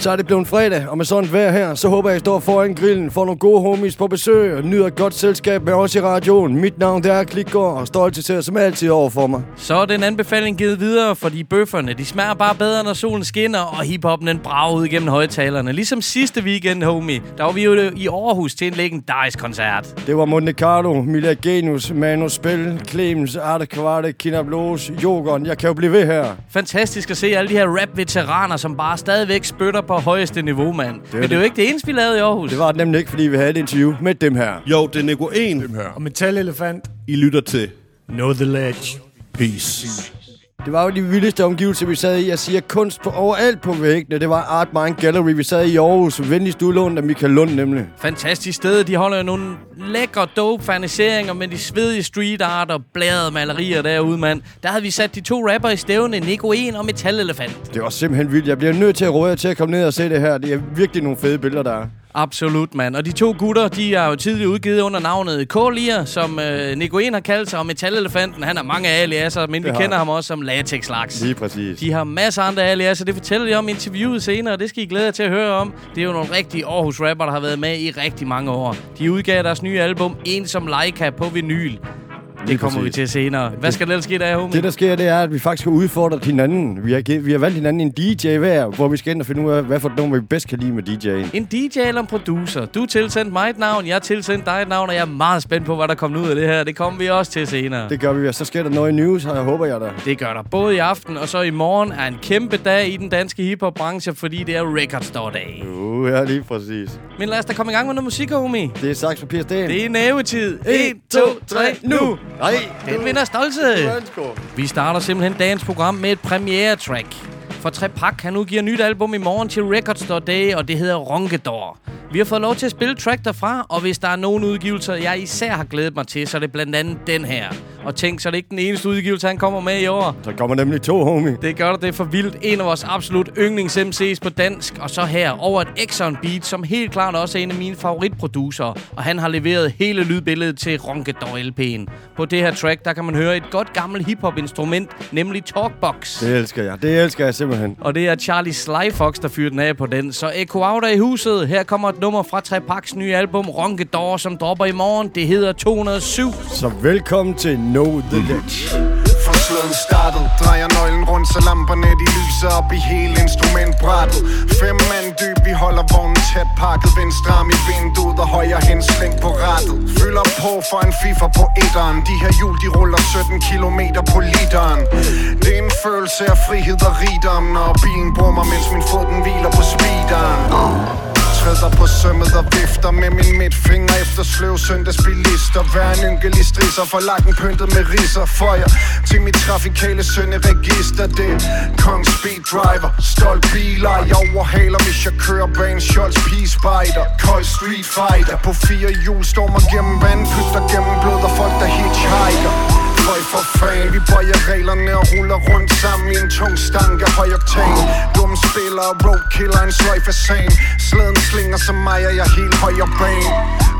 Så er det blevet fredag, og med sådan vejr her, så håber jeg, I står foran grillen, får nogle gode homies på besøg, og nyder et godt selskab med os i radioen. Mit navn det er Klikgaard, og stolt til som altid over for mig. Så er den anbefaling givet videre, fordi bøfferne, de smager bare bedre, når solen skinner, og hiphoppen den brager ud gennem højtalerne. Ligesom sidste weekend, homie, der var vi jo i Aarhus til en legendarisk koncert. Det var Monte Carlo, Mila Genus, Manu Spell, Clemens, Arte Kvarte, Kinab Los, Jokeren. Jeg kan jo blive ved her. Fantastisk at se alle de her rap-veteraner, som bare stadigvæk spytter på højeste niveau, mand. Men det er jo ikke det eneste, vi lavede i Aarhus. Det var det nemlig ikke, fordi vi havde et interview med dem her. Jo, det er Nico 1. Dem her. Og Metal-elefant. I lytter til Know the ledge. Peace. Det var jo de vildeste omgivelser, vi sad i. Jeg siger kunst på overalt på væggene. Det var Art Mind Gallery. Vi sad i Aarhus. Venligst udlånt af Michael Lund nemlig. Fantastisk sted. De holder jo nogle lækre dope faniseringer med de svedige street art og blærede malerier derude, mand. Der havde vi sat de to rapper i stævne, Nico 1 og Metal Elefant. Det var simpelthen vildt. Jeg bliver nødt til at råde jer til at komme ned og se det her. Det er virkelig nogle fede billeder, der er. Absolut, mand. Og de to gutter, de er jo tidligere udgivet under navnet K. som øh, Nico 1 har kaldt sig, og Metal Elefanten, han har mange aliaser, men vi Det har kender ham også som Latex Laks. Lige præcis. De har masser af andre aliaser, det fortæller de om i interviewet senere, og det skal I glæde jer til at høre om. Det er jo nogle rigtige Aarhus rapper, der har været med i rigtig mange år. De udgav deres nye album, En som Leica, på vinyl. Det kommer præcis. vi til senere. Hvad skal der ellers ske der, homie? Det, der sker, det er, at vi faktisk har udfordret hinanden. Vi har, givet- vi har valgt hinanden en DJ hver, hvor vi skal ind og finde ud af, hvad for nummer vi bedst kan lide med DJ'en. En DJ eller en producer. Du tilsendte mig et navn, jeg tilsendte dig et navn, og jeg er meget spændt på, hvad der kommer ud af det her. Det kommer vi også til senere. Det gør vi, og så sker der noget i news, og jeg håber jeg da. Det gør der både i aften og så i morgen er en kæmpe dag i den danske hiphop-branche, fordi det er Record Store Day. Uh, ja, lige præcis. Men lad os da komme i gang med noget musik, homie. Det er papir, sten. Det er nævetid. 1, 2, 3, nu! Nej, Den vinder stolthed. Vi starter simpelthen dagens program med et premiere-track. For Trepak, han udgiver nyt album i morgen til Record Store Day, og det hedder Ronkedor. Vi har fået lov til at spille track derfra, og hvis der er nogen udgivelser, jeg især har glædet mig til, så er det blandt andet den her. Og tænk, så er det ikke den eneste udgivelse, han kommer med i år. Så kommer nemlig to, homie. Det gør det, det er for vildt. En af vores absolut yndlings-MC's på dansk. Og så her over et Exxon Beat, som helt klart også er en af mine favoritproducere. Og han har leveret hele lydbilledet til Ronkedor LP'en. På det her track, der kan man høre et godt gammelt hiphop-instrument, nemlig Talkbox. Det elsker jeg. Det elsker jeg simpelthen. Og det er Charlie Sly Fox, der fyrer den af på den. Så Echo Out er i huset. Her kommer et nummer fra Trepaks nye album, Ronkedor, som dropper i morgen. Det hedder 207. Så velkommen til Know The Ledge. For slåden startet Drejer nøglen rundt, så lamperne de lyser op i hele instrumentbrættet. Fem mand dyb, vi holder vognen tæt pakket. Venstre arm i vinduet og højre henslæng på rattet. Fylder på for en FIFA på etteren. De her hjul, de ruller 17 km på literen. Det er en følelse af frihed og rigdom Når bilen brummer, mens min fod den hviler på speederen. Træder på sømmet og vifter med min midtfinger efter sløv søndagsbilister Hver en ynkelig strisser for lakken pyntet med riser. For jeg til mit trafikale sønderegister. Det Kong Speed Driver, stolt biler Jeg overhaler hvis jeg kører bag en Scholz P-Spider. Kold Street Fighter. På fire hjul stormer gennem vandpytter gennem blod og folk der hitchhiker. Høj for fan, vi bøjer reglerne og ruller rundt sammen i en tung stanke høj oktan Killer og road killer en sløj fasan Slæden slinger som mig, og jeg er helt høj og bane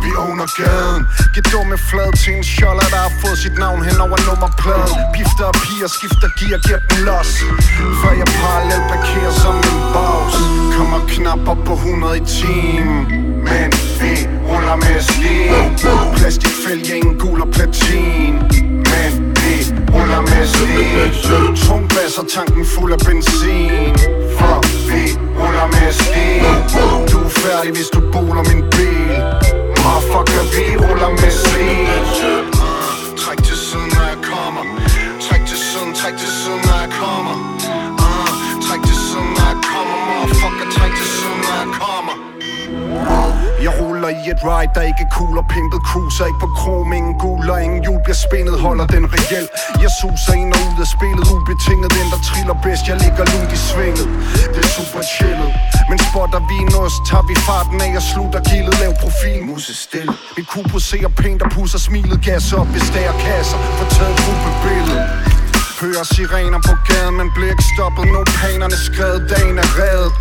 Vi owner gaden. Giv dumme flad til en sjoller, der har fået sit navn hen over nummerpladen. Pifter og piger, skifter gear, giver den los. Før jeg parallelt parkerer som en boss. Kommer knap op på 100 i timen. Men vi ruller med slim. Plastikfælge, ingen gul og platin. Men vi ruller med sten Tung bas og tanken fuld af benzin. Fuck, vi ruller med sten Du er færdig, hvis du boler min bil. Motherfucker, vi ruller med sten i et ride, der ikke er cool og pimpet Cruiser ikke på krom, ingen gul og ingen jul bliver spændet Holder den reelt. Jeg suser ind og ud af spillet Ubetinget, den der triller bedst. Jeg ligger lunt i svinget Det er super chillet. Men spotter vi en os, tager vi farten af Og slutter gildet, lav profil. Muse stille. Mit kubo ser pænt og pusser smilet. Gas op, hvis der er kasser. Få taget gruppebilledet. Hører sirener på gaden, men bliver ikke stoppet. Nu panerne skrevet, dagen er reddet.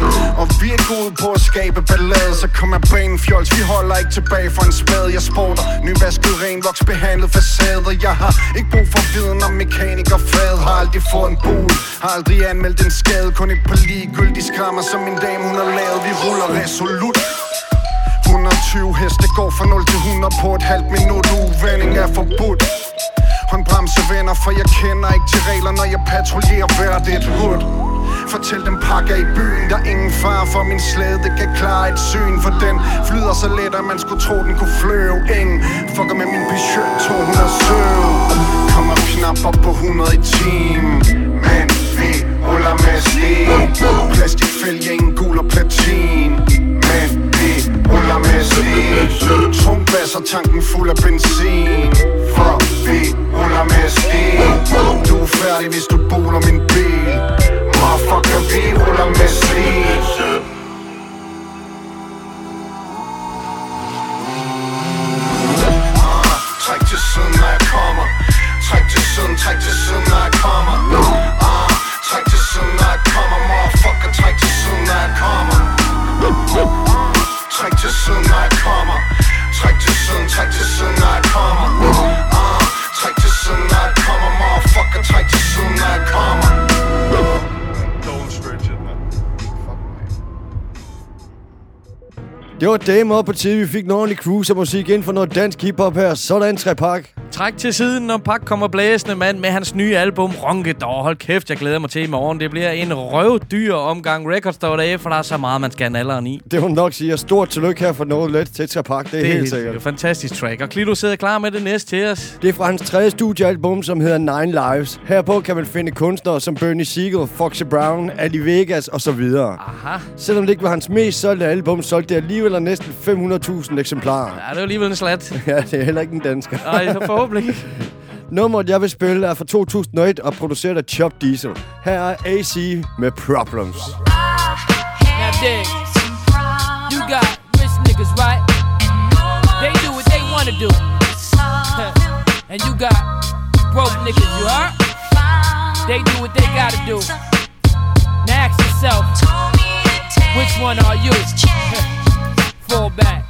Og vi er gode på at skabe ballade Så kommer banen fjols, vi holder ikke tilbage for en spade. Jeg sporter, nyvasket ren, voks behandlet Jeg har ikke brug for viden om mekanikerfad Har aldrig fået en bul, har aldrig anmeldt en skade. Kun et par ligegyldige skrammer, som min dame hun har lavet. Vi ruller resolut. 120 heste går fra 0 til 100 på et halvt minut. Uvending er forbudt. Håndbremse venner, for jeg kender ikke til regler Når jeg patruljerer hvert et hud Fortæl dem pakker i byen Der er ingen far for min slæde Det kan klare et syn For den flyder så let At man skulle tro den kunne fløve Ingen fucker med min Peugeot 207 Kommer knap op på 100 i timen Men vi ruller med sten. Plastikfælge, ingen gul og platin Men vi ruller med sten. Tung tanken fuld af benzin. Du er færdig, hvis Det var dame op på tid, vi fik en ordentlig cruiser musik ind for noget dansk hiphop her. Sådan tre pak. Træk til siden, når Pak kommer blæsende mand med hans nye album Ronkedor. Hold kæft, jeg glæder mig til i morgen. Det bliver en røvdyr omgang Record Store Day, for der er så meget, man skal have alderen i. Det må nok sige. Og stort tillykke her for noget let til tre pak. Det er Det helt er sikkert. et fantastisk track. Og Klito sidder klar med det næste til os. Det er fra hans tredje studiealbum, som hedder Nine Lives. Herpå kan man finde kunstnere som Bernie Siegel, Foxy Brown, Ali Vegas og så videre. Aha. Selvom det ikke var hans mest solgte album, solgte det alligevel næsten 500.000 eksemplarer. Ja, det er jo alligevel en slat. Ja, det er heller ikke en dansker. Ej, så forhåbentlig. ikke. Nummeret, jeg vil spille, er fra 2001 og produceret af Chop Diesel. Her er AC med Problems. You got rich niggas, right? They do what they wanna do. and you got broke niggas, you heard? They do what they gotta do. Now ask yourself, which one are you? Fall back.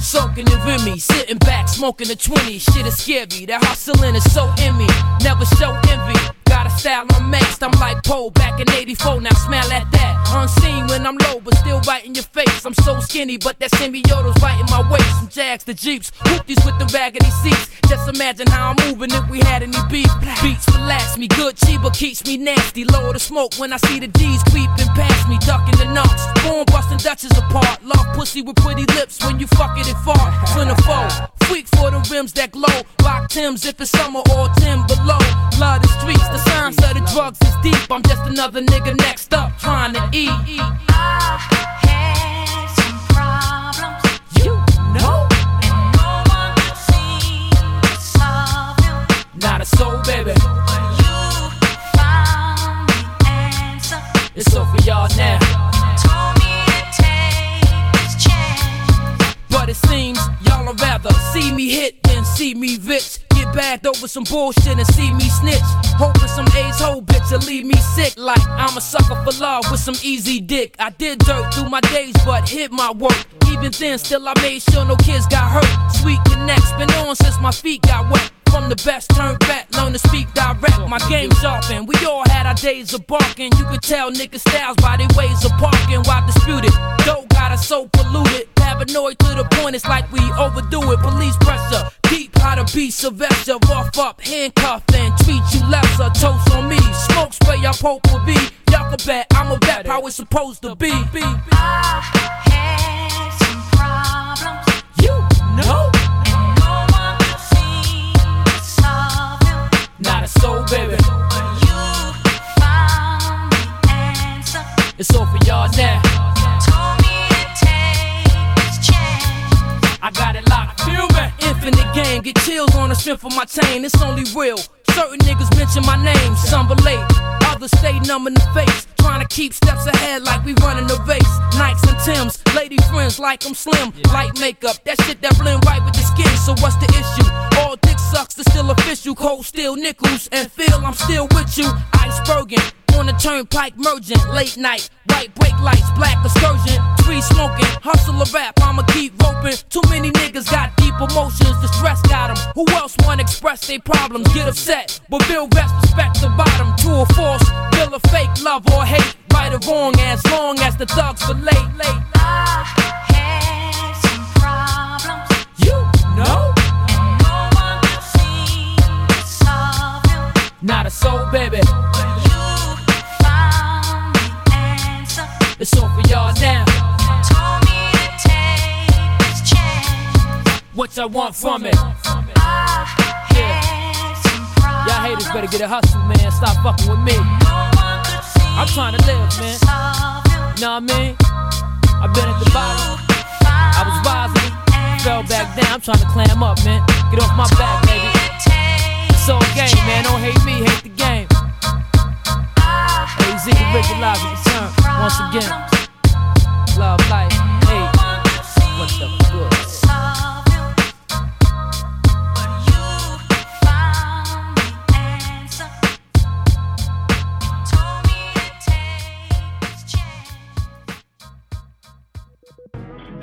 Soaking in Remy, sitting back, smoking a 20. Shit is scary, that hustling is so in me. Never show envy. Got a style I'm like Poe back in 84, now smell at that. Unseen when I'm low, but still right in your face. I'm so skinny, but that semioto's right in my waist. From Jags to Jeeps, whoopties with the raggedy seats. Just imagine how I'm moving if we had any beef. Beats relax me, good Chiba keeps me nasty. Lower the smoke when I see the D's creeping past me, ducking the knocks. Born busting Dutches apart. Love pussy with pretty lips when you fuck it and fart. Centerfold, freak for the rims that glow. Rock Tims if it's summer or Tim below. Love the streets, the mindset of drugs is deep. I'm just another nigga next up trying to eat. I had some problems. You know. And no one could seem to solve them. Not a soul, baby. But you found the answer. It's over, y'all now. Told me to take this chance. But it seems y'all would rather see me hit than see me rich. Bagged over some bullshit and see me snitch. Hoping some A's whole bitch will leave me sick. Like I'm a sucker for love with some easy dick. I did dirt through my days, but hit my work. Even then, still I made sure no kids got hurt. Sweet connects been on since my feet got wet. From the best, turn back, learn to speak direct. My game's sharpened. We all had our days of barking. You could tell niggas' styles by their ways of parking. Why disputed? Doe got us so polluted. Paranoid to the point it's like we overdo it. Police pressure, deep how to be Sylvester. Rough up, handcuff, and treat you lesser. Toast on me, smoke spray, I poke will be. Y'all can bet I'm a vet, how it's supposed to be. be. You know, soul, baby. It's all for y'all now. I got it locked. Feel me? Infinite game, get chills on the strength of my chain. It's only real. Certain niggas mention my name, some relate. Others stay numb in the face. Trying to keep steps ahead like we running the race. Nikes and Tims, lady friends like I'm slim. Light makeup, that shit that blend right with the skin. So what's the issue? All dick sucks, it's still official. Cold still nickels and feel I'm still with you. Iceberging on the turnpike merging. Late night, white brake lights, black excursion. Tree smoking, hustle a rap, I'ma keep roping. Too many niggas got deep emotions, the stress got them. Who else wanna express their problems? Get upset, but build best respect the bottom. True or false, feel a fake love or hate. Right or wrong, as long as the thugs relate. Late. I had some problems, You know, no one could solve them. not a soul, baby. It's all for y'all now. Told me to take this chance. What I want from it. I had some problems. Y'all haters better get a hustle, man. Stop fucking with me. No one could seem I'm trying to live, man. Know what I mean? I've been at the bottom. I was rising, fell back down. I'm trying to climb up, man. Get off my back, baby. It's all game, man. Don't hate me, hate the game. AZ, visualize the return. Once again, love life. Hey, what the fuck?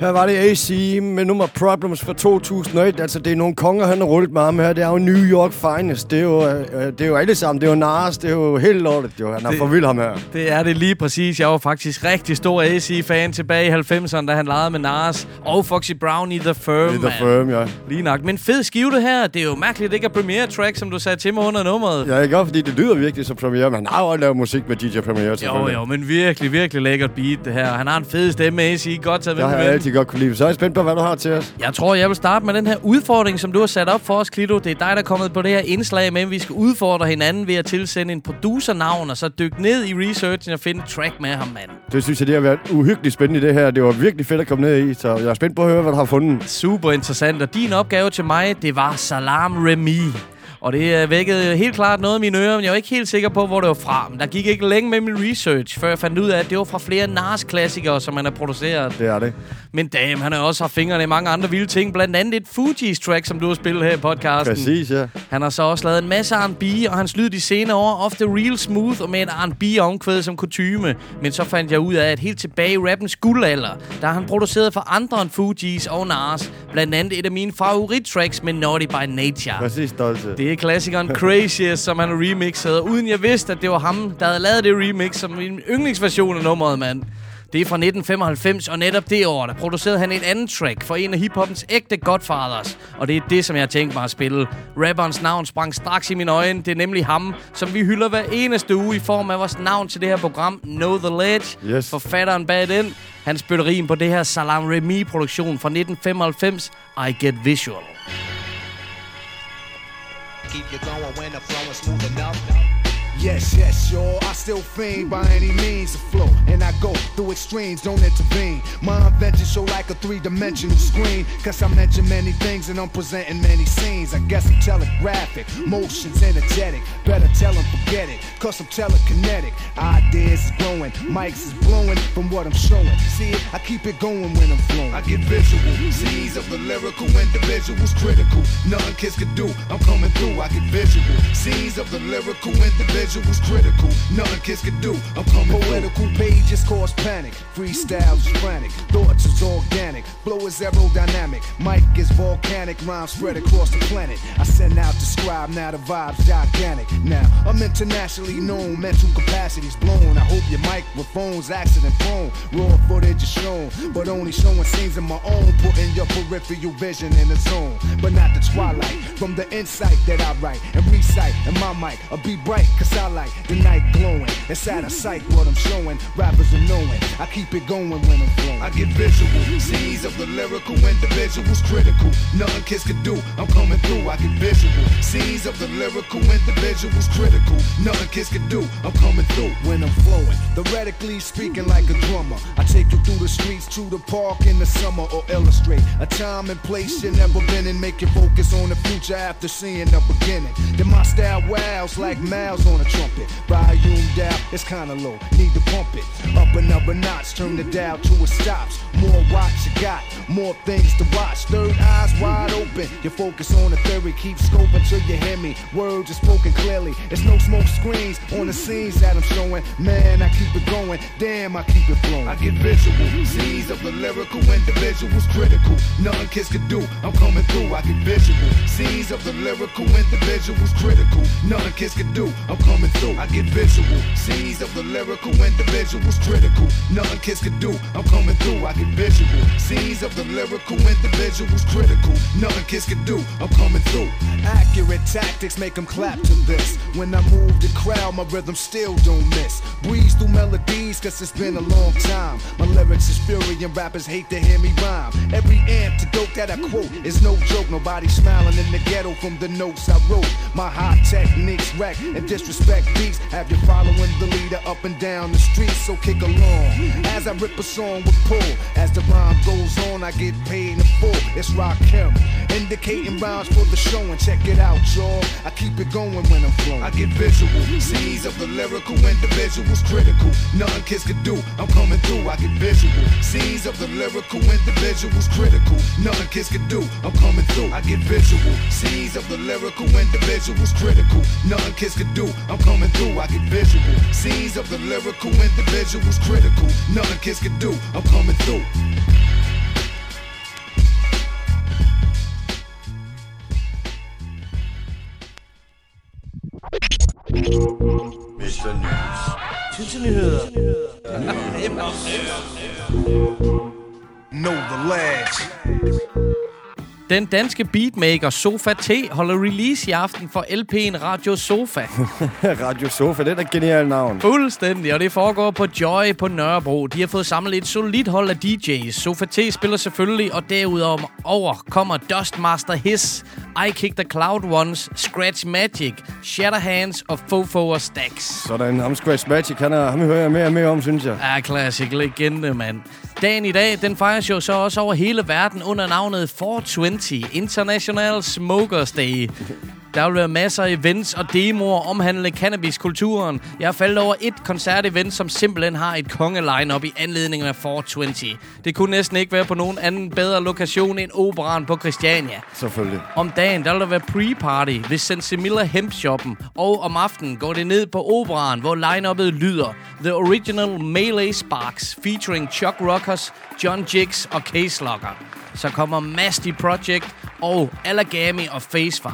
Her var det AC med nummer Problems fra 2001. Altså, det er nogle konger, han har rullet med ham her. Det er jo New York Finest. Det er jo, øh, det er jo alle sammen. Det er jo Nas. Det er jo helt lortet. Jo. Han har Det- for vild ham her. Det er det lige præcis. Jeg var faktisk rigtig stor AC-fan tilbage i 90'erne, da han legede med Nas og Foxy Brown i The Firm. Mand. The Firm, ja. Lige nok. Men fed skive det her. Det er jo mærkeligt, det ikke er premiere track, som du sagde til mig under nummeret. Ja, ikke fordi det lyder virkelig som Premiere, men han har jo lavet musik med DJ Premiere, Jo, jo, men virkelig, virkelig lækkert beat, det her. Han har en fed stemme, AC. Godt taget med altid godt kunne lide. Så er jeg spændt på, hvad du har til os. Jeg tror, jeg vil starte med den her udfordring, som du har sat op for os, Klito. Det er dig, der er kommet på det her indslag med, at vi skal udfordre hinanden ved at tilsende en producernavn, og så dykke ned i researchen og finde track med ham, mand. Det synes jeg, det har været uhyggeligt spændende, det her. Det var virkelig fedt at komme ned i, så jeg er spændt på at høre, hvad du har fundet. Super interessant, og din opgave til mig, det var Salam Remy. Og det øh, vækkede helt klart noget i mine ører, men jeg var ikke helt sikker på, hvor det var fra. Men der gik ikke længe med min research, før jeg fandt ud af, at det var fra flere Nas-klassikere, som han har produceret. Det er det. Men damn, han har også haft fingrene i mange andre vilde ting. Blandt andet et Fugees track, som du har spillet her i podcasten. Præcis, ja. Han har så også lavet en masse R&B, og hans lyd de senere år ofte real smooth og med et R&B omkvæd som kutyme. Men så fandt jeg ud af, at helt tilbage i rappens guldalder, der har han produceret for andre end Fugees og Nas. Blandt andet et af mine favorittracks med Naughty by Nature. Præcis stolte. Det er klassikeren Craziest, som han og uden jeg vidste, at det var ham, der havde lavet det remix som min yndlingsversion af nummeret, mand. Det er fra 1995, og netop det år, der producerede han et andet track for en af hiphoppens ægte godfathers. Og det er det, som jeg har tænkt mig at spille. Rapperens navn sprang straks i mine øjne. Det er nemlig ham, som vi hylder hver eneste uge i form af vores navn til det her program, Know The Ledge. Yes. Forfatteren bag den, han spytter rim på det her Salam Remy-produktion fra 1995, I Get Visual. Keep you going when the flow is smooth enough. Yes, yes, y'all. I still fiend by any means to flow. And I go through extremes, don't intervene. My invention show like a three dimensional screen. Cause I mention many things and I'm presenting many scenes. I guess I'm telegraphic, motions energetic. Better tell them forget it, cause I'm telekinetic. Ideas is growing, mics is blowing from what I'm showing. See it, I keep it going when I'm flowing. I get visual, scenes of the lyrical individuals critical. Nothing kids can do, I'm coming through. I get visual, scenes of the lyrical individuals critical. Nothing kids can do, I'm Political pages cause panic, freestyles is frantic, thoughts is organic, flow is aerodynamic, mic is volcanic, rhymes spread across the planet. I send out to scribe, now the vibe's gigantic. Now I'm internationally known, mental capacity's blown. I hope your microphone's accident prone. Raw footage is shown, but only showing scenes of my own, putting your peripheral vision in the zone, but not the twilight. From the insight that I write and recite, and my mic, I'll be bright, cause I the night glowing. It's out of sight what I'm showing, rappers are knowing. I keep it going when I'm flowing. I get visual, scenes of the lyrical individuals critical. Nothing kids can do, I'm coming through. I get visual, scenes of the lyrical individuals critical. Nothing kids can do, I'm coming through when I'm flowing. Theoretically speaking, like a drummer, I take you through the streets to the park in the summer or illustrate a time and place you never been in. Make you focus on the future after seeing the beginning. Then my style wows like miles on a trumpet. Volume down, it's kinda low, need to pump it. Up another notch, turn the dial to a stops. More watch you got, more things to watch. Third eyes wide open, you focus on the theory, keep scoping till you hear me. Words are spoken clearly, it's no smoke screens on the scenes that I'm showing. Man, I keep it going, damn, I keep it flowing. I get visual, scenes of the lyrical individuals critical. Nothing kids can do, I'm coming through, I get visual. Scenes of the lyrical individuals critical. Nothing kids can do, I'm coming through, I get visual. Scenes of the lyrical individuals critical. Nothing kids can do, I'm coming through, I get visual. Scenes of the lyrical individuals critical. Nothing kids can do, I'm coming through. Accurate tactics make them clap to this. When I move the crowd, my rhythm still don't miss. Breeze through melodies, cause it's been a long time. My lyrics is fury and rappers hate to hear me rhyme. Every antidote that I quote is no joke. Nobody smiling in the ghetto from the notes I wrote. My high techniques wreck and disrespect beats. Have you following the leader up and down the street, so kick along. As I rip a song with pull, as the rhyme goes on, I get paid in full. It's Rock Kim, indicating rhymes for the show and check it out, y'all. I keep it going when I'm flowing. I get visual, scenes of the lyrical individuals critical. Nothing kids can do, I'm coming through. I get visual, scenes of the lyrical individuals critical. Nothing kids can do, I'm coming through. I get visual, scenes of the lyrical individuals critical. Nothing kids can do, I'm coming through. I get visual, scenes of the lyrical individuals critical. Nothing kids can do, I'm coming through. Mr. News. Know the lads. Den danske beatmaker Sofa T holder release i aften for LP'en Radio Sofa. Radio Sofa, det er et genialt navn. Fuldstændig, og det foregår på Joy på Nørrebro. De har fået samlet et solidt hold af DJ's. Sofa T spiller selvfølgelig, og derudover over kommer Dustmaster Hiss, I Kick the Cloud Ones, Scratch Magic, Shatterhands og Fofo og Stax. Sådan, ham Scratch Magic, han er, ham hører jeg mere og mere om, synes jeg. Ja, classic legende, mand. Dagen i dag, den fejres jo så også over hele verden under navnet 420 International Smokers Day. Der vil være masser af events og demoer omhandlende cannabiskulturen. Jeg har faldet over et koncertevent, som simpelthen har et kongeline-up i anledning af 420. Det kunne næsten ikke være på nogen anden bedre lokation end operan på Christiania. Selvfølgelig. Om dagen, der vil der være pre-party ved Sensimilla Hemp Shoppen. Og om aftenen går det ned på operan, hvor line-uppet lyder The Original Melee Sparks featuring Chuck Rockers, John Jiggs og Case Locker. Så kommer Masty Project og Alagami og Phase 5.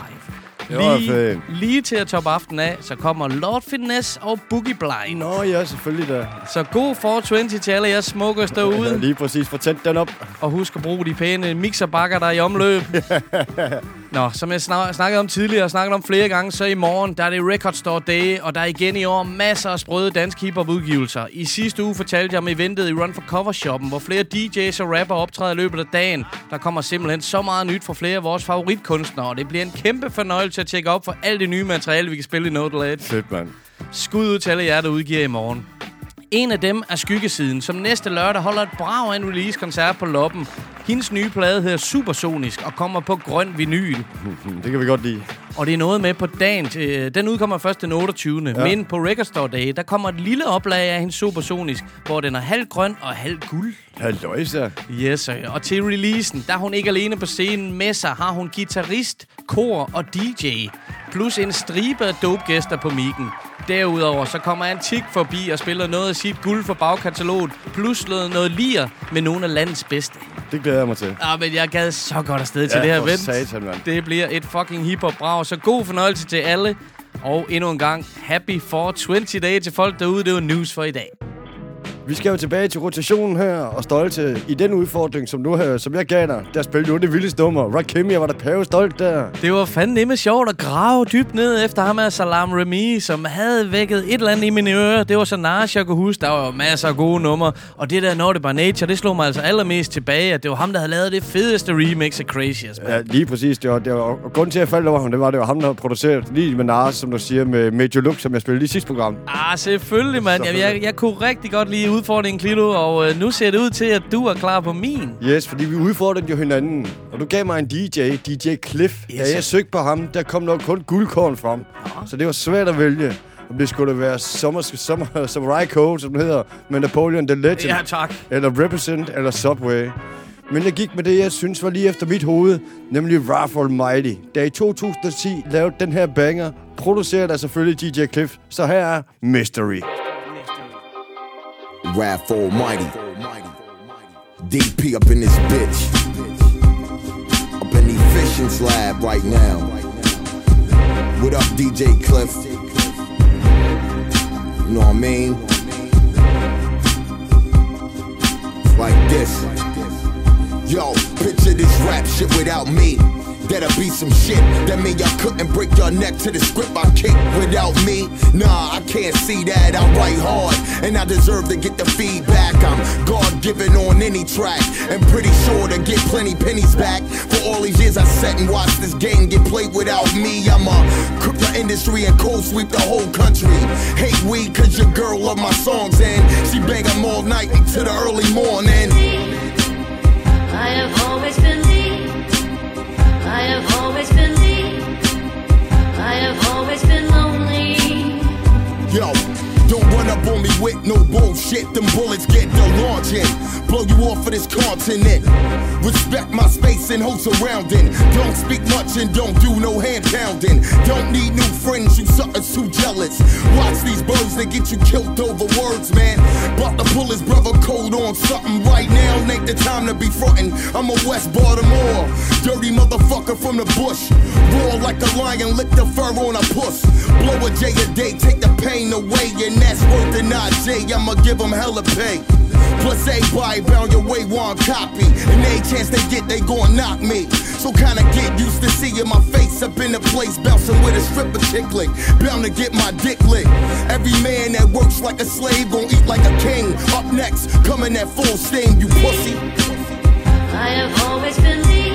Det var Lige, lige til at toppe aftenen af, så kommer Lord Finesse og Boogie Blind. Nå ja, selvfølgelig da. Så god 420 til alle jer smokers Ja, derude. lige præcis. Få tændt den op. Og husk at bruge de pæne mixerbakker, der er i omløb. Nå, som jeg snak- snakkede om tidligere og snakket om flere gange, så i morgen, der er det Record Store Day, og der er igen i år masser af sprøde dansk hiphop udgivelser. I sidste uge fortalte jeg om eventet i Run for Cover Shoppen, hvor flere DJ's og rapper optræder i løbet af dagen. Der kommer simpelthen så meget nyt fra flere af vores favoritkunstnere, og det bliver en kæmpe fornøjelse at tjekke op for alt det nye materiale, vi kan spille i No Delay. Fedt, mand. Skud ud til alle jer, der udgiver i morgen. En af dem er Skyggesiden, som næste lørdag holder et brag af en release-koncert på Loppen. Hendes nye plade hedder Supersonisk og kommer på grøn vinyl. Det kan vi godt lide. Og det er noget med på dagen. Til, den udkommer først den 28. Ja. Men på Record Store Day, der kommer et lille oplag af hendes Supersonisk, hvor den er halv grøn og halv guld. Halløjsa. Yes, sir. Og til releasen, der er hun ikke alene på scenen. Med sig har hun guitarist, kor og DJ. Plus en stribe af dope gæster på mikken. Derudover så kommer Antik forbi og spiller noget af sit guld for bagkataloget. Plus noget, noget lir med nogle af landets bedste. Det glæder jeg mig til. Ah, men jeg gad så godt afsted til Ja, det her event. satan, mand. Det bliver et fucking hiphop brag. Så god fornøjelse til alle. Og endnu en gang, happy 420 day til folk derude. Det var news for i dag. Vi skal jo tilbage til rotationen her og stolte i den udfordring, som du har, som jeg gav dig. Der spillede du det vildeste nummer. Rakim, jeg var da pæve stolt der. Det var fandme sjovt at grave dybt ned efter ham af Salam Remy, som havde vækket et eller andet i mine ører. Det var så Nash, jeg kunne huske. Der var jo masser af gode numre. Og det der Naughty by Nature, det slog mig altså allermest tilbage, at det var ham, der havde lavet det fedeste remix af Crazy As Ja, lige præcis. Det var, det var, og grunden til, at jeg faldt over ham, det var, det var ham, der havde produceret lige med Nars, som du siger, med Major Look, som jeg spillede i sidste program. Ah, selvfølgelig, mand. Jeg, jeg, jeg kunne rigtig godt lide udfordringen, Klito, og øh, nu ser det ud til, at du er klar på min. Yes, fordi vi udfordrede jo hinanden. Og du gav mig en DJ, DJ Cliff. Yes, da jeg søgte på ham, der kom nok kun guldkorn frem. Så det var svært at vælge. om det skulle være Summer, Summer, Samurai Code, som den hedder, med Napoleon the Legend. Ja, tak. Eller Represent, eller Subway. Men jeg gik med det, jeg synes var lige efter mit hoved, nemlig Rough Almighty. Da i 2010 lavede den her banger, produceret af selvfølgelig DJ Cliff. Så her er Mystery. Wrath Almighty. DP up in this bitch. Up in the Efficient's lab right now. What up, DJ Cliff? You know what I mean? Like this. Yo, picture this rap shit without me. That'll be some shit. That mean y'all couldn't break your neck to the script I kick without me. Nah, I can't see that. I write hard, and I deserve to get the feedback. I'm God given on any track, and pretty sure to get plenty pennies back for all these years I sat and watched this game get played without me. I'ma cook the industry and cold sweep the whole country. Hate weed cause your girl love my songs and she bang 'em all night into the early morning. I have always been Yo up on me with no bullshit. Them bullets get the launching. Blow you off of this continent. Respect my space and hold surrounding. Don't speak much and don't do no hand pounding. Don't need new friends, you suckers too jealous. Watch these birds, they get you killed over words, man. About to pull his brother cold on something right now. Ain't the time to be frontin'. I'm a West Baltimore. Dirty motherfucker from the bush. Roar like a lion, lick the fur on a puss. Blow a J a day, take the pain away, and that's worth J. I'ma give him hella pay. Plus, everybody bound your way one copy. And any chance they get, they gon' knock me. So kinda get used to seeing my face up in the place, bouncing with a stripper chick lick. Bound to get my dick licked. Every man that works like a slave gon' eat like a king. Up next, coming at full steam, you pussy. I have always been thee.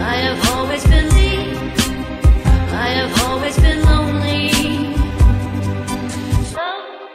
I have always been thee. I have always been lonely.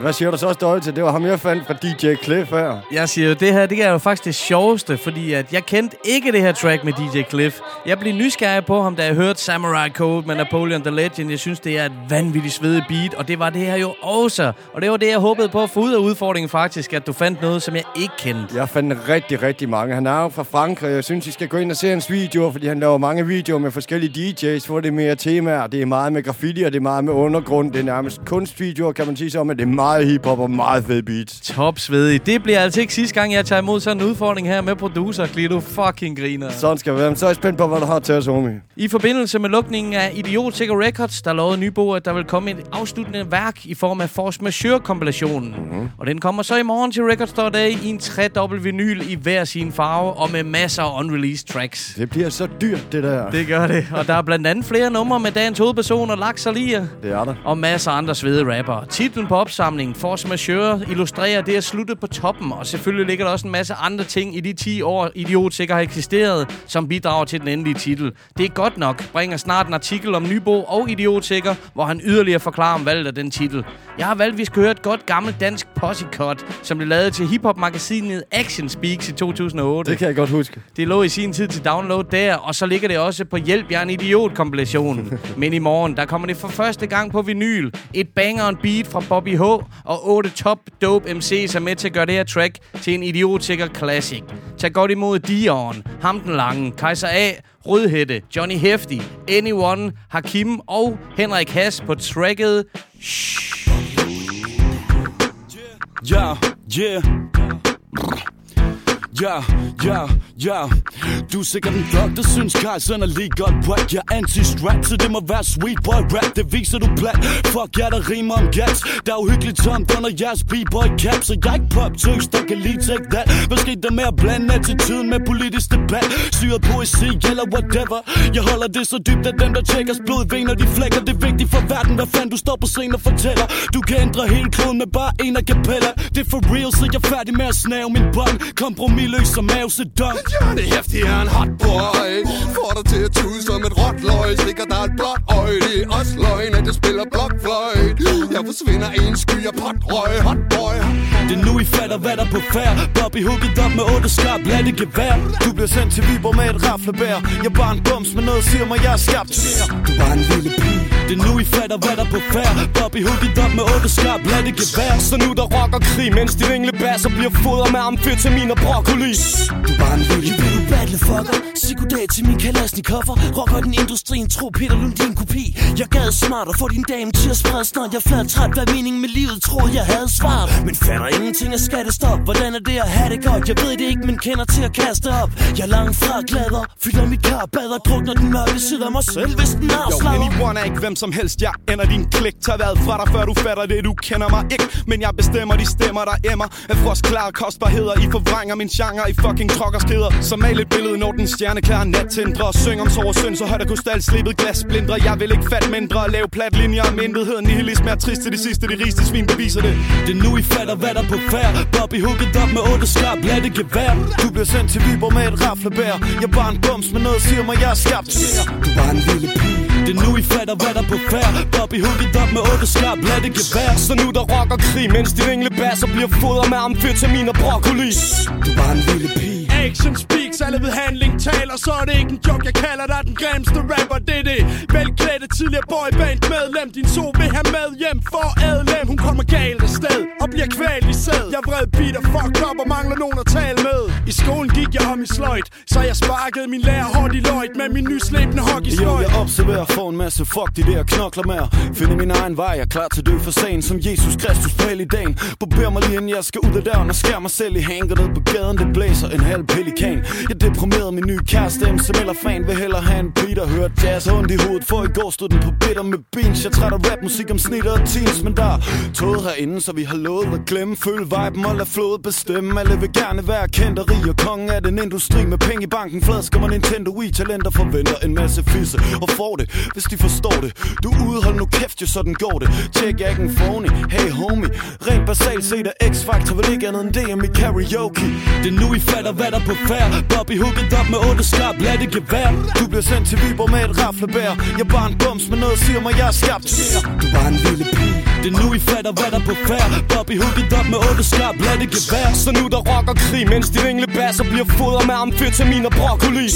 Hvad siger du så, Stolte? Det var ham, jeg fandt fra DJ Cliff her. Jeg siger jo, det her det er jo faktisk det sjoveste, fordi at jeg kendte ikke det her track med DJ Cliff. Jeg blev nysgerrig på ham, da jeg hørte Samurai Code med Napoleon the Legend. Jeg synes, det er et vanvittigt svedigt beat, og det var det her jo også. Og det var det, jeg håbede på at få ud af udfordringen faktisk, at du fandt noget, som jeg ikke kendte. Jeg fandt rigtig, rigtig mange. Han er jo fra Frankrig. Jeg synes, I skal gå ind og se hans videoer, fordi han laver mange videoer med forskellige DJ's, hvor det er mere temaer. Det er meget med graffiti, og det er meget med undergrund. Det er nærmest kunstvideoer, kan man sige så, men det er meget hiphop og meget fed beats. Top svedig. Det bliver altså ikke sidste gang, jeg tager imod sådan en udfordring her med producer. Glido fucking griner. Sådan skal det være. Men så er jeg spændt på, hvad du har til os, homie. I forbindelse med lukningen af Idiot Sikker Records, der lovede Nybo, at der vil komme et afsluttende værk i form af Force Majeure-kompilationen. Mm-hmm. Og den kommer så i morgen til Record Store Day i en 3-dobbelt vinyl i hver sin farve og med masser af unreleased tracks. Det bliver så dyrt, det der. Det gør det. Og der er blandt andet flere numre med dagens hovedpersoner, og Lia. Det er der. Og masser af andre svede rapper. Titlen på opsamlingen, Force Majeure, illustrerer det at slutte på toppen. Og selvfølgelig ligger der også en masse andre ting i de 10 år, Idiot sikkert har eksisteret, som bidrager til den endelige titel. Det er godt nok. Bringer snart en artikel om Nybo og Idiot sikker, hvor han yderligere forklarer om valget af den titel. Jeg har valgt, at vi skal høre et godt gammelt dansk posse cut, som blev lavet til hiphop-magasinet Action Speaks i 2008. Det kan jeg godt huske. Det lå i sin tid til download der, og så ligger det også på Hjælp, jeg er en idiot kompilation. Men i morgen, der kommer det for første gang på vinyl. Et banger and beat fra Bobby H og otte top dope MC's er med til at gøre det her track til en idiotsikker classic. Tag godt imod Dion, Ham den Lange, Kaiser A, Rødhætte, Johnny Hefty, Anyone, Hakim og Henrik Hass på tracket Ja, yeah. Ja, ja, ja. Du er sikkert en dog, der synes Carlsen er lige godt whack Jeg er anti-strap, så det må være sweet boy rap. Det viser du plat. Fuck jer, der rimer om gas. Der er uhyggeligt tomt under jeres b-boy cap Så jeg er ikke pop tøs, der kan lige take that. Hvad skete der med at blande attituden med politisk debat? Syret poesi eller whatever. Jeg holder det så dybt, at dem der tjekker blod vener. De flækker. Det er vigtigt for verden, hvad fanden du står på scenen og fortæller. Du kan ændre hele kloden med bare en af kapeller Det er for real, så jeg er færdig med at snave min bånd. Kompromis løs som Mao Zedong Johnny Hefty er en hot boy. Får dig til at tude som et råt løg. Stikker dig et blåt øje. Det er også løgn, at jeg spiller blokfløjt. Jeg forsvinder en sky af potrøg. Hot boy det er nu I fatter, hvad der er på færd. Bobby hugget op med otte skarp latte gevær Du bliver sendt til Viborg med et raflebær. Jeg er bare en bums, men noget siger mig, jeg er skabt til mere. Du bare en lille pige. Det er nu I fatter, hvad der er på færd. Bobby hugget op med otte skarp latte gevær Så nu der rocker krig, mens din englebasser bliver fodret med amfetamin og broccoli. Du bare en lille pige battle fucker. Goddag til min kalasnikoffer Rocker den industrien, tro Peter Lundin kopi. Jeg gad smart og få din dame til at sprede snart. Jeg flad træt, hvad meningen med livet? Troede jeg havde svaret. Men fatter ingenting af skattestop Hvordan er det at have det godt? Jeg ved det ikke, men kender til at kaste op. Jeg er langt fra glader Fylder mit kar, bader, drukner den mørke side af mig selv Hvis den Jo, afslager anyone er ikke hvem som helst. Jeg ender din klik. Tag været fra dig, før du fatter det Du kender mig ikke. Men jeg bestemmer de stemmer, der emmer. Af frost klare kostbarheder. I forvrænger min genre i fucking trokkerskeder. Så mal et billede, når den stjerneklare nat tændrer Og syng om sår og synd, så højt krystal slippet glas. Blindre Jeg vil ikke fat mindre. Lave plat linjer om intethed. Nihilisme er trist til de sidste De rigeste svin beviser det. Det er nu I fatter, hvad der på færd. Bobby hugget op med otte skarp latte gevær. Du bliver sendt til Viborg med et raflebær. Jeg er bare en bums, men noget siger mig, jeg er skabt. Du er bare en lille pige. Det er nu I fatter, hvad der på færd. Bobby hugget op med otte skarp det gevær. Så nu der rocker krig Mens din englebasser bliver fodret med amfetamin og broccoli. Du er bare en lille pige. Action speed alle ved handling taler Så er det ikke en joke, jeg kalder dig den grimmeste rapper. Det er det. Velklædte tidligere boyband medlem. Din so vil have med hjem for adlem. Hun kommer galt afsted og bliver kvalt i sæd Jeg vred beat og fucked up og mangler nogen at tale med. I skolen gik jeg om i sløjt Så jeg sparkede min lærer hårdt i løjt Med min nyslæbende hockeysløjt. Jo, jeg observerer, får en masse fuck de der knokler med Finder min egen vej, jeg er klar til at dø for sagen Som Jesus Kristus på i dagen Barber mig lige inden jeg skal ud af døren Og skær mig selv i hænger ned på gaden. Det blæser en halv pelikan. Jeg deprimerede min nye kæreste som eller fan. Vil hellere have en beat og høre jazz. Ondt i hovedet For i går stod den på bitter med beans. Jeg er træt af rapmusik om snit og teens Men der er toget herinde, så vi har lovet at glemme. Føl viben og lad flodet bestemme. Alle vil gerne være kendt og rig og kongen af den industri Med penge i banken, Flasker man Nintendo Wii Talenter forventer en masse fisse. Og får det Hvis de forstår det. Du udhold nu kæft, jo sådan går det. Tjek, jeg ikke en phony, hey homie. Rent basalt set er X-Factor vel ikke andet end DM i karaoke. Det er nu I fatter, hvad der på færd. Bobby hugget op med otte skarp. Latte gevær. Du bliver sendt til Viborg med et raflebær. Jeg er bare en bums, men noget siger mig, jeg er skabt. Yeah. Du var en lille pige. Det er nu I fatter, hvad der på færd. Bobby hooked op med otte skarp latte gevær Så nu der rocker krig Mens din englebasser bliver fodret med amfetamin og broccoli.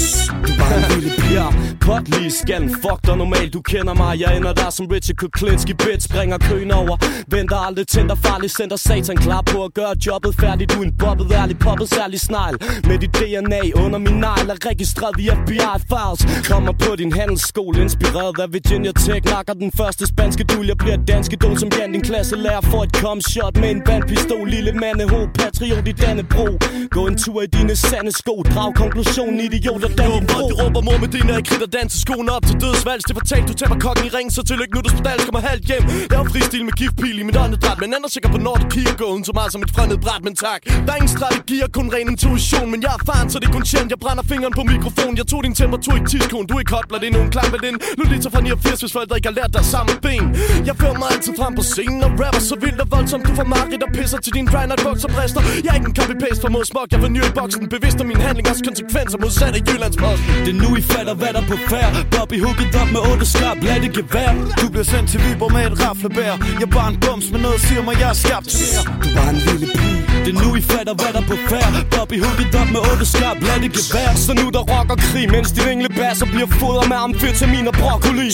Du var en lille pige Ja, pot lige skallen, fuck dig normalt Du kender mig, jeg ender der som Richard Kuklinski Bitch, springer køen over. Venter aldrig tænder farlig, sender satan klar på at gøre jobbet færdigt. Du er en bobbet ærlig, poppet særlig snegl. Med dit DNA under min negl Er registreret via FBI files. Kommer på din handelsskole, inspireret af Virginia Tech. Nakker den første spanske dul, jeg bliver danske dul Som Jan, din klasse lærer for et come shot Med en vandpistol, lille mandeho Patriot i Dannebro. Gå en tur i dine sande sko. Drag konklusionen, idioter, der din bro. Du råber mor med dine kridt og danser skoene op til dødsvalg Det fortalt, du taber kokken i ring Så tillykke nu, du spedal kommer halvt hjem. Jeg er fristil med giftpil i mit åndedræt Men anden sikker på når du kigger gåen Så meget som et frændet bræt, men tak. Der er ingen strategi og kun ren intuition Men jeg er fan, så det er kun tjent Jeg brænder fingeren på mikrofon Jeg tog din temperatur i tidskon Du er ikke hot, det er nogen klam med den Nu lige fra 89, hvis forældre ikke har lært dig samme ben. Jeg fører mig altid frem på scenen Og rapper så vildt og voldsomt. Du får mareridt og pisser til din grind og bukser brister Jeg er ikke en copy-paste for mod smok Jeg vil ny i boksen. Bevidst om mine handlingers konsekvenser Modsat af Jyllandsposten Det er nu I fatter, hvad der er på færd. Bobby hugget op med otte skarp latte gevær. Du bliver sendt til Viborg med et raflebær. Jeg er bare en bums, men noget siger mig, jeg er skabt mere Du bare en lille pige. Det er nu I fatter, hvad der er på færd. Bobby hugget op med otte skarp latte gevær. Så nu der rocker krig Mens din englebasser bliver fodret med amfetamin og broccoli.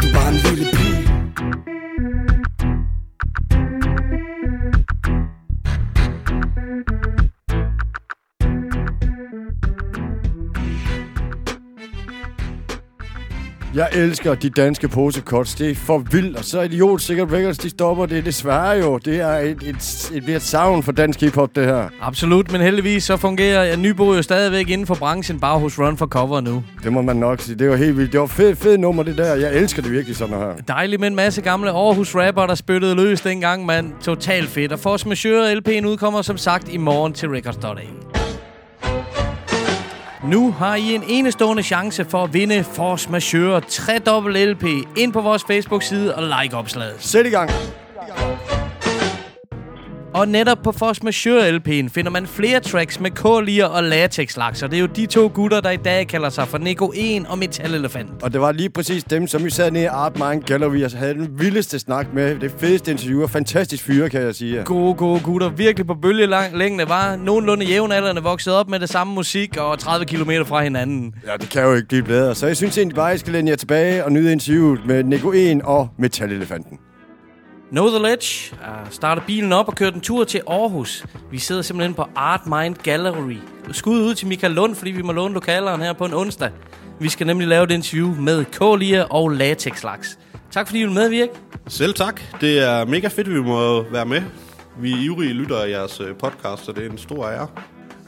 Du bare en lille pige Jeg elsker de danske posecuts. Det er for vildt. Og så Idiot Sikkert Records, de stopper det desværre jo. Det er et, et, et, et savn for dansk hiphop, det her. Absolut, men heldigvis så fungerer Nybo jo stadigvæk inden for branchen, bare hos Run for Cover nu. Det må man nok sige. Det var helt vildt. Det var fedt, fedt nummer, det der. Jeg elsker det virkelig sådan her. Dejligt med en masse gamle Aarhus rapper, der spyttede løs dengang, mand. Totalt fedt. Og Force Majeure LP'en udkommer som sagt i morgen til Records.a. Nu har I en enestående chance for at vinde Force Majeure 3 LP ind på vores Facebook-side og like opslaget. Sæt i gang. Og netop på Force Majeure LP'en finder man flere tracks med K-lier og latex laks, og det er jo de to gutter, der i dag kalder sig for Nico 1 og Metal Elefant. Og det var lige præcis dem, som vi sad nede i Art Mind Gallery og havde den vildeste snak med. Det fedeste interview og fantastisk fyre, kan jeg sige. Gode, gode gutter. Virkelig på bølgelængde var nogenlunde jævnaldrende vokset op med det samme musik og 30 km fra hinanden. Ja, det kan jo ikke blive bedre. Så jeg synes egentlig bare, at I skal læne jer tilbage og nyde interviewet med Nico 1 og Metal Elefanten. Know the Ledge uh, starter bilen op og kører den tur til Aarhus. Vi sidder simpelthen på Art Mind Gallery. Skud ud til Michael Lund, fordi vi må låne lokaleren her på en onsdag. Vi skal nemlig lave et interview med Kålia og Latex Laks. Tak fordi I vil medvirke. Selv tak. Det er mega fedt, at vi må være med. Vi er ivrige lytter af jeres øh, podcast, så det er en stor ære.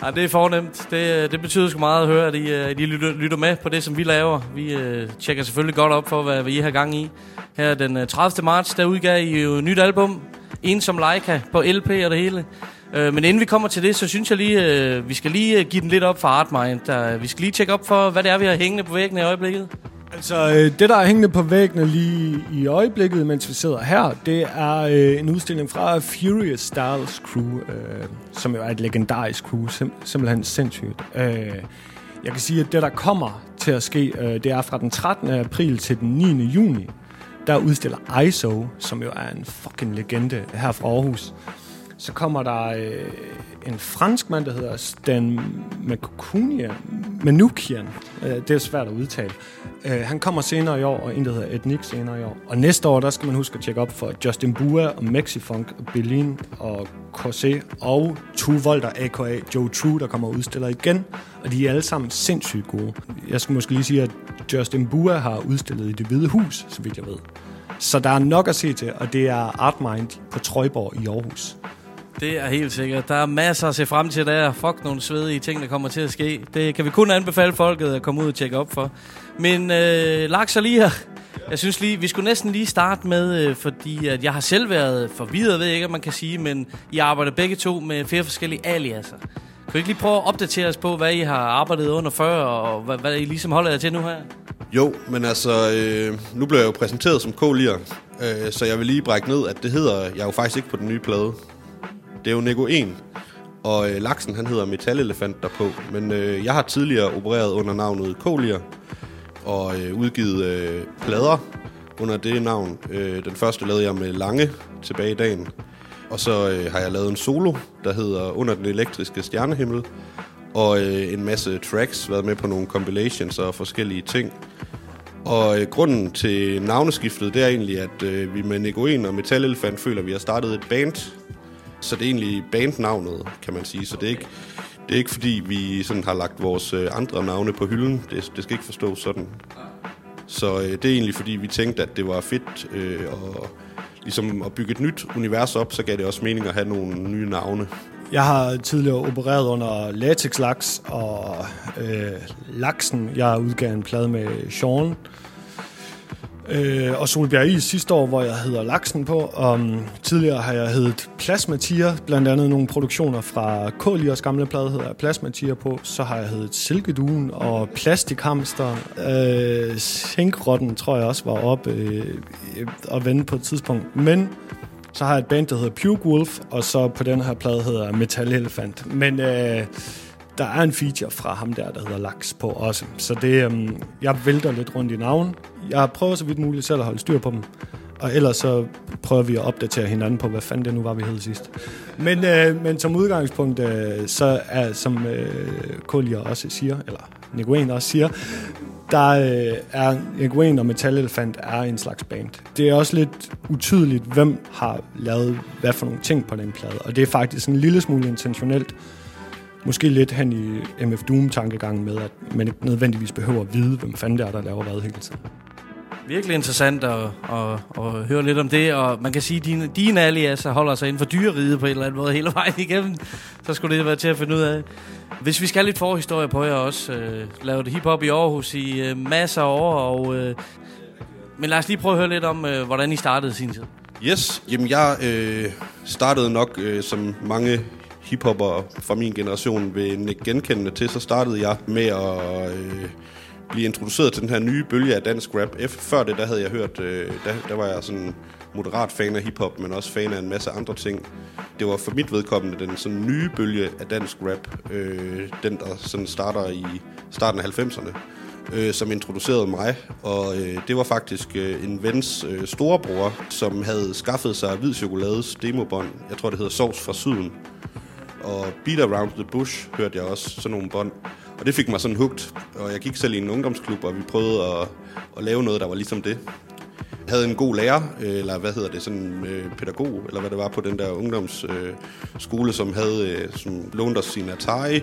Ja, det er fornemt. Det, øh, det betyder sgu meget at høre, at I, øh, at I lytter, lytter med på det, som vi laver. Vi uh, tjekker selvfølgelig godt op for, hvad, hvad I har gang i. Her den 30. marts, der udgav I jo et nyt album. En som Leica på LP og det hele. Uh, men inden vi kommer til det, så synes jeg lige, uh, vi skal lige give den lidt op for Artmind. Der, vi skal lige tjekke op for, hvad det er, vi har hængende på væggen i øjeblikket. Altså, øh, det der er hængende på væggene lige i øjeblikket, mens vi sidder her, det er øh, en udstilling fra Furious Styles Crew, øh, som jo er et legendarisk crew, sim- simpelthen sindssygt. Øh, jeg kan sige, at det, der kommer til at ske, øh, det er fra den 13. april til den 9. juni, der udstiller ISO, som jo er en fucking legende her fra Aarhus. Så kommer der øh, en fransk mand, der hedder Stan Makukian. Manukian. Øh, det er svært at udtale. Øh, han kommer senere i år, og en, der hedder Etnik senere i år. Og næste år, der skal man huske at tjekke op for Justin Bua og Mexifunk, Berlin og Corsé og Two Volter, a.k.a. Joe True, der kommer og udstiller igen. Og de er alle sammen sindssygt gode. Jeg skal måske lige sige, at Justin Bua har udstillet i det hvide hus, så vidt jeg ved. Så der er nok at se til, og det er Artmind på Trøjborg i Aarhus. Det er helt sikkert. Der er masser at se frem til der. Fuck nogle svedige ting, der kommer til at ske. Det kan vi kun anbefale folket at komme ud og tjekke op for. Men øh, laks lige her. Jeg synes lige, vi skulle næsten lige starte med, øh, fordi at jeg har selv været forvirret, ved jeg ikke, om man kan sige, men I arbejder begge to med flere forskellige aliaser. Kan du ikke lige prøve at opdatere os på, hvad I har arbejdet under før, og hvad, hvad I ligesom holder jer til nu her? Jo, men altså, øh, nu bliver jeg jo præsenteret som k øh, så jeg vil lige brække ned, at det hedder jeg er jo faktisk ikke på den nye plade. Det er jo Nego 1, og øh, laksen han hedder Metalelefant derpå. Men øh, jeg har tidligere opereret under navnet Kolier, og øh, udgivet øh, plader under det navn. Øh, den første lavede jeg med Lange tilbage i dagen. Og så øh, har jeg lavet en solo, der hedder Under den elektriske stjernehimmel. Og øh, en masse tracks, været med på nogle compilations og forskellige ting. Og øh, grunden til navneskiftet, det er egentlig, at øh, vi med Negoen og Metalelefant føler, at vi har startet et band. Så det er egentlig bandnavnet, kan man sige. Så det er ikke, det er ikke fordi, vi sådan har lagt vores øh, andre navne på hylden. Det, det skal ikke forstås sådan. Så øh, det er egentlig fordi, vi tænkte, at det var fedt øh, og ligesom at bygge et nyt univers op, så gav det også mening at have nogle nye navne. Jeg har tidligere opereret under latexlaks og øh, Laksen. Jeg udgav en plade med Sean. Øh, og Solbjerg Is sidste år, hvor jeg hedder Laksen på. og tidligere har jeg heddet Plasmatier, blandt andet nogle produktioner fra Kåliers gamle plade hedder jeg Plasmatier på. Så har jeg heddet Silkeduen og Plastikhamster. Øh, Sinkrotten tror jeg også var op øh, og vende på et tidspunkt. Men så har jeg et band, der hedder Puke Wolf, og så på den her plade hedder Metal Elephant. Men øh, der er en feature fra ham der, der hedder Laks på også. Så det, øhm, jeg vælter lidt rundt i navn. Jeg prøver så vidt muligt selv at holde styr på dem. Og ellers så prøver vi at opdatere hinanden på, hvad fanden det nu var, vi hed sidst. Men, øh, men som udgangspunkt, øh, så er, som øh, Kolja også siger, eller Nguyen også siger, der øh, er Nguyen og Metal Elephant er en slags band. Det er også lidt utydeligt, hvem har lavet hvad for nogle ting på den plade. Og det er faktisk en lille smule intentionelt. Måske lidt hen i MF Doom-tankegangen med, at man ikke nødvendigvis behøver at vide, hvem fanden det er, der laver hvad hele tiden. Virkelig interessant at, at, at høre lidt om det, og man kan sige, at dine, dine aliaser holder sig inden for dyreriget på en eller anden måde hele vejen igennem. Så skulle det være til at finde ud af. Hvis vi skal have lidt forhistorie på jer også, øh, lavet hiphop i Aarhus i øh, masser af år, og, øh, men lad os lige prøve at høre lidt om, øh, hvordan I startede sin tid. Yes, jamen jeg øh, startede nok øh, som mange hiphopper fra min generation vil nikke genkendende til, så startede jeg med at øh, blive introduceret til den her nye bølge af dansk rap. F- Før det, der havde jeg hørt, øh, der, der var jeg sådan moderat fan af hiphop, men også fan af en masse andre ting. det var for mit vedkommende den sådan nye bølge af dansk rap, øh, den der sådan starter i starten af 90'erne, øh, som introducerede mig. Og øh, det var faktisk øh, en vens øh, storebror, som havde skaffet sig hvid chokolades demobånd. Jeg tror, det hedder Sovs fra Syden. Og Beat Around the Bush hørte jeg også, sådan nogle bånd. Og det fik mig sådan hugt, og jeg gik selv i en ungdomsklub, og vi prøvede at, at lave noget, der var ligesom det. Jeg havde en god lærer, øh, eller hvad hedder det, sådan en øh, pædagog, eller hvad det var på den der ungdomsskole, øh, skole, som havde, øh, som lånte os sin Atari,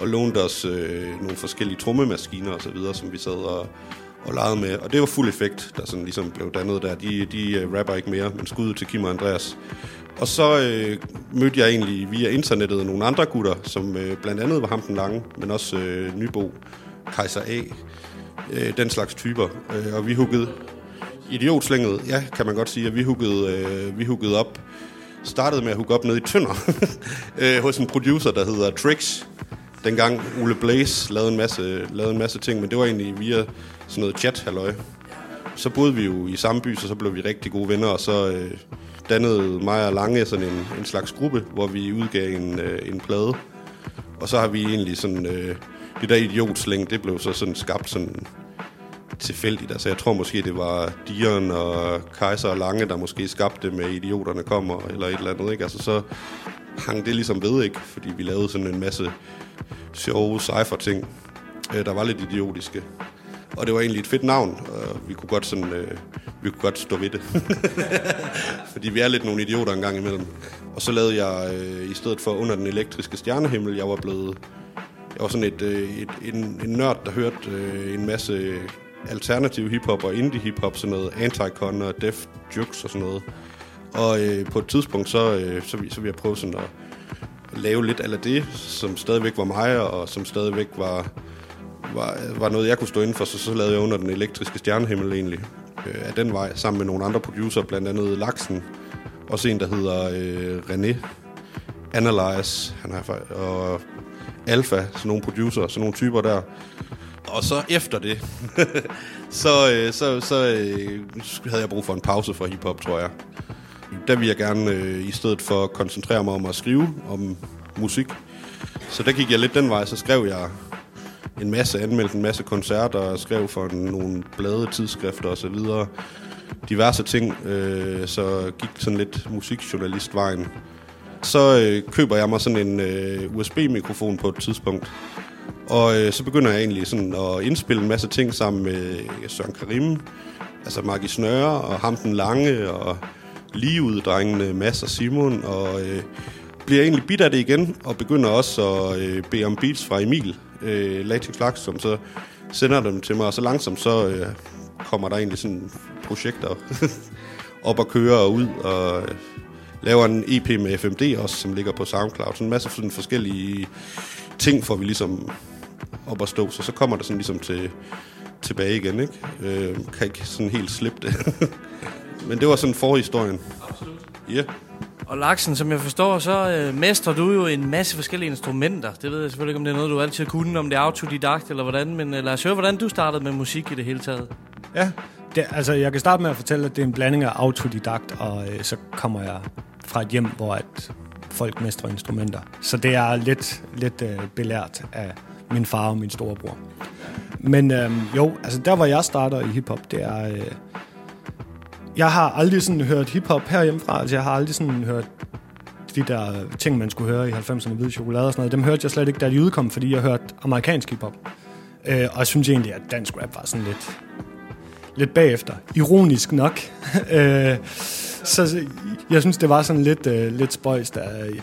og lånte os øh, nogle forskellige trommemaskiner og så videre, som vi sad og, og legede med. Og det var fuld effekt, der sådan ligesom blev dannet der. De, de øh, rapper ikke mere, men skud til Kim og Andreas. Og så øh, mødte jeg egentlig via internettet nogle andre gutter, som øh, blandt andet var ham den lange, men også øh, Nybo, Kaiser A, øh, den slags typer. Øh, og vi huggede idiotslinget, ja, kan man godt sige, at vi huggede, øh, vi huggede op. Startede med at hugge op nede i Tønder, øh, hos en producer, der hedder Trix. Dengang Ole Blaze lavede en, masse, lavede en masse ting, men det var egentlig via sådan noget chat -halløj. Så boede vi jo i samme by, så, så blev vi rigtig gode venner, og så øh, dannede mig og Lange sådan en, en slags gruppe, hvor vi udgav en, øh, en plade. Og så har vi egentlig sådan, øh, det der idiotslæng, det blev så sådan skabt sådan tilfældigt. Altså jeg tror måske, det var Dion og Kaiser og Lange, der måske skabte det med Idioterne kommer, eller et eller andet, ikke? Altså så hang det ligesom ved, ikke? Fordi vi lavede sådan en masse sjove cypher-ting, øh, der var lidt idiotiske. Og det var egentlig et fedt navn, og vi kunne godt, sådan, øh, vi kunne godt stå ved det. Fordi vi er lidt nogle idioter en gang imellem. Og så lavede jeg, øh, i stedet for Under den elektriske stjernehimmel, jeg var blevet... Jeg var sådan et, øh, et, en, en nørd, der hørte øh, en masse alternativ hiphop og indie hiphop, sådan noget anti-con og def jukes og sådan noget. Og øh, på et tidspunkt, så, øh, så, så ville jeg prøve sådan at lave lidt af det, som stadigvæk var mig, og som stadigvæk var, var, var noget, jeg kunne stå inden for. Så, så lavede jeg under den elektriske stjernehimmel egentlig øh, af den vej, sammen med nogle andre producer, blandt andet Laksen, også en, der hedder øh, René Analyze, han er, og Alpha, sådan nogle producer, sådan nogle typer der. Og så efter det, så, øh, så, så øh, havde jeg brug for en pause fra hiphop, tror jeg. Der vil jeg gerne, øh, i stedet for koncentrere mig om at skrive om musik, så der gik jeg lidt den vej, så skrev jeg en masse, anmeldte en masse koncerter, skrev for nogle blade, tidsskrifter og så videre. Diverse ting, øh, så gik sådan lidt musikjournalistvejen. Så øh, køber jeg mig sådan en øh, USB-mikrofon på et tidspunkt. Og øh, så begynder jeg egentlig sådan at indspille en masse ting sammen med Søren Karim, altså Margis Snøre og ham den lange og ligeud-drengene Mads og Simon, og øh, bliver egentlig bit af det igen, og begynder også at øh, bede om beats fra Emil, øh, Latex Laks, som så sender dem til mig, og så langsomt så øh, kommer der egentlig sådan projekter op og køre og ud, og øh, laver en EP med FMD også, som ligger på SoundCloud. Sådan en masse sådan forskellige ting får vi ligesom op at stå, så så kommer det sådan ligesom til, tilbage igen, ikke? Øh, kan ikke sådan helt slippe det. Men det var sådan forhistorien. Absolut. Ja. Yeah. Og Laksen, som jeg forstår, så øh, mestrer du jo en masse forskellige instrumenter. Det ved jeg selvfølgelig ikke, om det er noget, du altid kunne, om det er autodidakt eller hvordan. Men øh, lad os høre, hvordan du startede med musik i det hele taget. Ja, det, altså jeg kan starte med at fortælle, at det er en blanding af autodidakt, og øh, så kommer jeg fra et hjem, hvor at folk mestrer instrumenter. Så det er lidt, lidt øh, belært af min far og min storebror. Men øh, jo, altså der, hvor jeg starter i hiphop, det er... Øh, jeg har aldrig sådan hørt hiphop herhjemmefra. Altså, jeg har aldrig sådan hørt de der ting, man skulle høre i 90'erne, hvide chokolade og sådan noget. Dem hørte jeg slet ikke, da de udkom, fordi jeg hørte amerikansk hiphop. Øh, og jeg synes egentlig, at dansk rap var sådan lidt, lidt bagefter. Ironisk nok. øh, så jeg synes, det var sådan lidt, øh, lidt spøjs, der,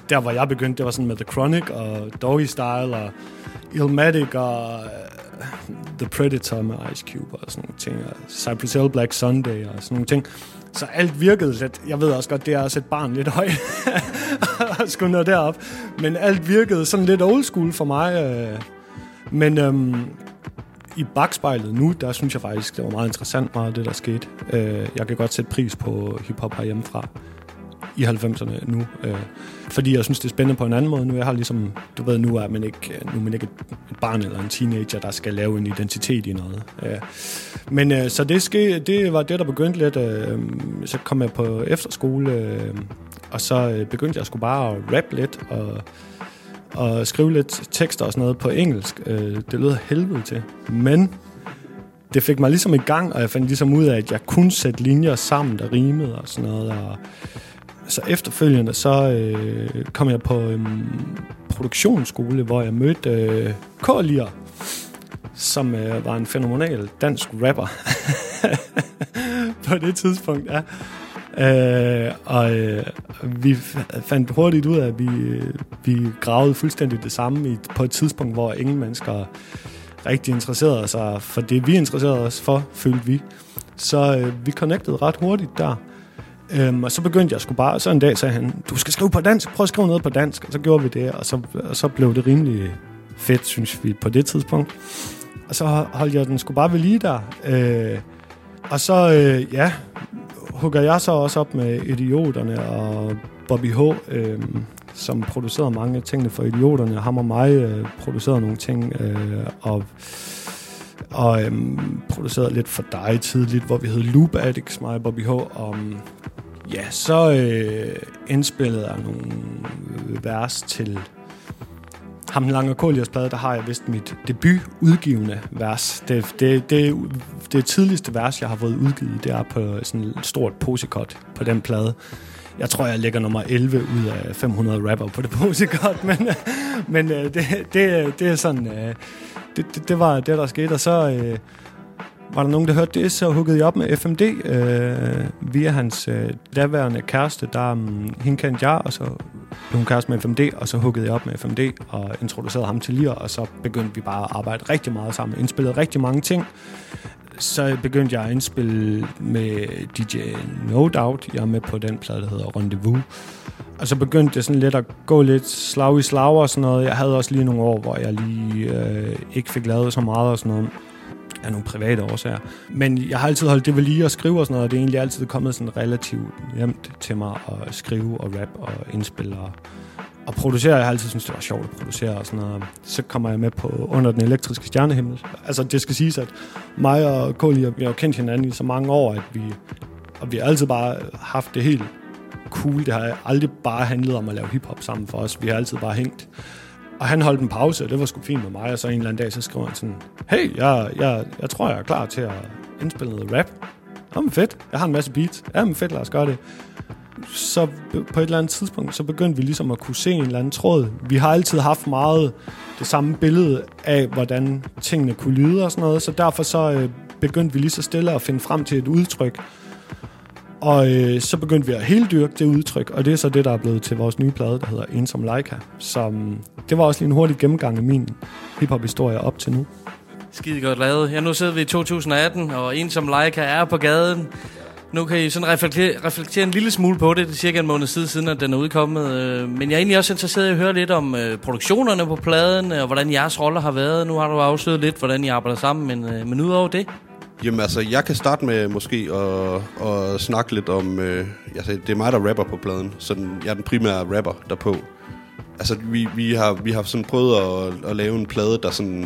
der hvor jeg begyndte, det var sådan med The Chronic og Doggy Style og Illmatic og uh, The Predator med Ice Cube og sådan nogle ting, og Cypress Hill Black Sunday og sådan nogle ting. Så alt virkede lidt, jeg ved også godt, det er at sætte barn lidt højt og skulle nå derop, men alt virkede sådan lidt old school for mig. Øh. Men øhm, i bagspejlet nu, der synes jeg faktisk, det var meget interessant meget det, der skete. Øh, jeg kan godt sætte pris på hiphop herhjemmefra i 90'erne nu. Øh, fordi jeg synes, det er spændende på en anden måde. Nu jeg har ligesom, du ved, nu er man ikke, nu er man ikke et barn eller en teenager, der skal lave en identitet i noget. Øh, men øh, så det, ske, det var det, der begyndte lidt. Øh, så kom jeg på efterskole, øh, Og så øh, begyndte jeg sgu bare at rappe lidt og, og skrive lidt tekster og sådan noget på engelsk. Øh, det lød helvede til. Men det fik mig ligesom i gang, og jeg fandt ligesom ud af, at jeg kunne sætte linjer sammen, der rimede og sådan noget. Og så efterfølgende, så øh, kom jeg på en produktionsskole, hvor jeg mødte øh, Kålier, som øh, var en fænomenal dansk rapper på det tidspunkt, ja. Øh, og øh, vi fandt hurtigt ud af, at vi, øh, vi gravede fuldstændig det samme i, på et tidspunkt, hvor ingen mennesker rigtig interesserede sig for det, vi interesserede os for, følte vi. Så øh, vi connectede ret hurtigt der. Øhm, og så begyndte jeg sgu bare, så en dag sagde han, du skal skrive på dansk, prøv at skrive noget på dansk. Og så gjorde vi det, og så, og så blev det rimelig fedt, synes vi, på det tidspunkt. Og så holdt jeg den sgu bare ved lige der. Øh, og så, øh, ja, hugger jeg så også op med Idioterne og Bobby H., øh, som producerede mange af tingene for Idioterne. Ham og mig øh, producerede nogle ting, øh, og og øhm, producerede lidt for dig tidligt, hvor vi hed Loop Addicts, mig og Bobby H. Og ja, så øh, indspillede jeg nogle øh, vers til ham den lange Kolias plade, der har jeg vist mit debut udgivende vers. Det, det, det, det tidligste vers, jeg har fået udgivet, det er på sådan et stort posikot på den plade. Jeg tror, jeg ligger nummer 11 ud af 500 rapper på det posikot, men, men øh, det, det, det er sådan... Øh, det, det, det var det, der skete, og så øh, var der nogen, der hørte det, så huggede jeg op med FMD øh, via hans øh, daværende kæreste, der um, hende kendte jeg, og så blev hun kæreste med FMD, og så huggede jeg op med FMD og introducerede ham til Lier, og så begyndte vi bare at arbejde rigtig meget sammen, indspillede rigtig mange ting. Så begyndte jeg at indspille med DJ No Doubt. Jeg er med på den plade, der hedder Rendezvous. Og så begyndte det sådan lidt at gå lidt slag i slag og sådan noget. Jeg havde også lige nogle år, hvor jeg lige øh, ikke fik lavet så meget og sådan noget af nogle private årsager. Men jeg har altid holdt det ved lige at skrive og sådan noget, og det er egentlig altid kommet sådan relativt nemt til mig at skrive og rap og indspille og, og producere. Jeg har altid syntes, det var sjovt at producere og sådan noget. Så kommer jeg med på Under den elektriske stjernehimmel. Altså det skal siges, at mig og Koli, vi har jo kendt hinanden i så mange år, at vi, og vi har altid bare haft det helt cool. Det har aldrig bare handlet om at lave hiphop sammen for os. Vi har altid bare hængt. Og han holdt en pause, og det var sgu fint med mig. Og så en eller anden dag, så skrev han sådan, hey, jeg, jeg, jeg tror, jeg er klar til at indspille noget rap. Jamen fedt, jeg har en masse beats. Jamen fedt, lad os gøre det. Så på et eller andet tidspunkt, så begyndte vi ligesom at kunne se en eller anden tråd. Vi har altid haft meget det samme billede af, hvordan tingene kunne lyde og sådan noget. Så derfor så øh, begyndte vi lige så stille at finde frem til et udtryk, og øh, så begyndte vi at helt dyrke det udtryk, og det er så det, der er blevet til vores nye plade, der hedder Ensom Leica. Så det var også lige en hurtig gennemgang af min hiphop-historie op til nu. Skide godt lavet. Ja, nu sidder vi i 2018, og Ensom Leica er på gaden. Nu kan I sådan reflektere, reflektere en lille smule på det. Det er cirka en måned siden, siden at den er udkommet. Øh, men jeg er egentlig også interesseret i at høre lidt om øh, produktionerne på pladen, og hvordan jeres roller har været. Nu har du afsløret lidt, hvordan I arbejder sammen, men, øh, men udover det... Jamen altså, jeg kan starte med måske at, at snakke lidt om... Øh, altså, det er mig, der rapper på pladen, så den, jeg er den primære rapper derpå. Altså, vi, vi, har, vi har sådan prøvet at, at lave en plade, der sådan...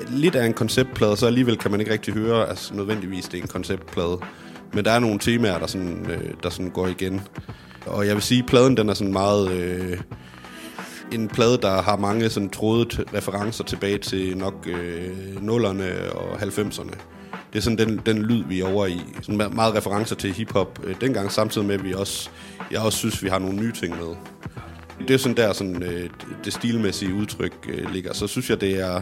Øh, lidt er en konceptplade, så alligevel kan man ikke rigtig høre, altså nødvendigvis det er en konceptplade. Men der er nogle temaer, der sådan, øh, der sådan går igen. Og jeg vil sige, at pladen den er sådan meget... Øh, en plade, der har mange sådan trådet referencer tilbage til nok øh, 0'erne og 90'erne. Det er sådan den, den lyd, vi er over i. Sådan meget referencer til hiphop øh, dengang, samtidig med, at vi også, jeg også synes, vi har nogle nye ting med. Det er sådan der, sådan, øh, det stilmæssige udtryk øh, ligger. Så synes jeg, det er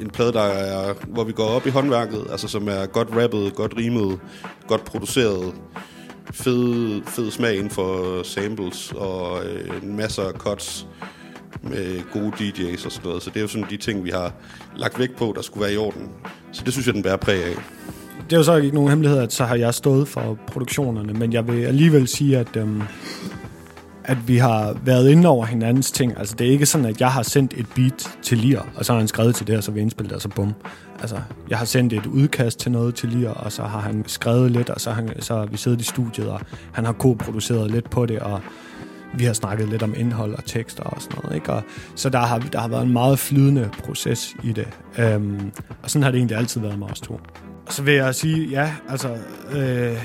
en plade, der er, hvor vi går op i håndværket, altså som er godt rappet, godt rimet, godt produceret, fed, fed smag inden for samples og øh, en masse af cuts med gode DJ's og sådan noget. Så det er jo sådan de ting, vi har lagt vægt på, der skulle være i orden. Så det synes jeg, den bærer præg af. Det er jo så ikke nogen hemmelighed, at så har jeg stået for produktionerne, men jeg vil alligevel sige, at, øhm, at vi har været inde over hinandens ting. Altså, det er ikke sådan, at jeg har sendt et beat til Lier, og så har han skrevet til det, og så vi indspillet, det, og så bum. Altså, jeg har sendt et udkast til noget til Lier, og så har han skrevet lidt, og så har, han, så har vi siddet i studiet, og han har co-produceret lidt på det, og vi har snakket lidt om indhold og tekster og sådan noget. Ikke? Og, så der har, der har været en meget flydende proces i det. Øhm, og sådan har det egentlig altid været med os to. Og så vil jeg sige, ja, altså, øh,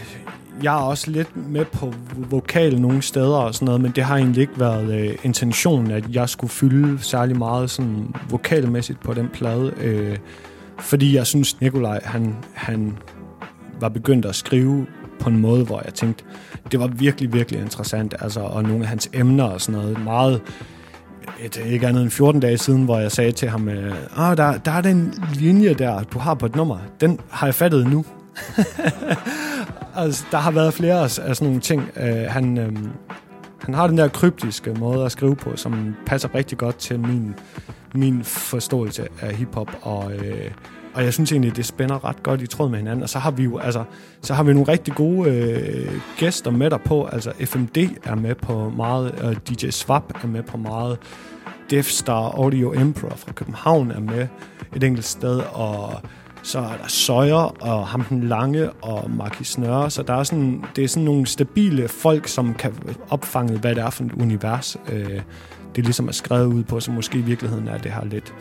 jeg er også lidt med på vokal nogle steder og sådan noget, men det har egentlig ikke været øh, intentionen, at jeg skulle fylde særlig meget sådan vokalmæssigt på den plade. Øh, fordi jeg synes, Nikolaj, han, han var begyndt at skrive på en måde, hvor jeg tænkte, det var virkelig, virkelig interessant. Altså, og nogle af hans emner og sådan noget, meget et, ikke andet end 14 dage siden, hvor jeg sagde til ham, øh, ah, der, der er den linje der, du har på et nummer, den har jeg fattet nu. altså, der har været flere af sådan nogle ting. Øh, han, øh, han har den der kryptiske måde at skrive på, som passer rigtig godt til min, min forståelse af hiphop, og, øh, og jeg synes egentlig, det spænder ret godt i tråd med hinanden. Og så har vi jo altså, så har vi nogle rigtig gode øh, gæster med der på. Altså FMD er med på meget, og DJ Swap er med på meget. Death Star Audio Emperor fra København er med et enkelt sted, og så er der Søjer og ham den lange og Marki Snøre, så der er sådan, det er sådan nogle stabile folk, som kan opfange, hvad det er for et univers, øh, det ligesom er skrevet ud på, så måske i virkeligheden er det her lidt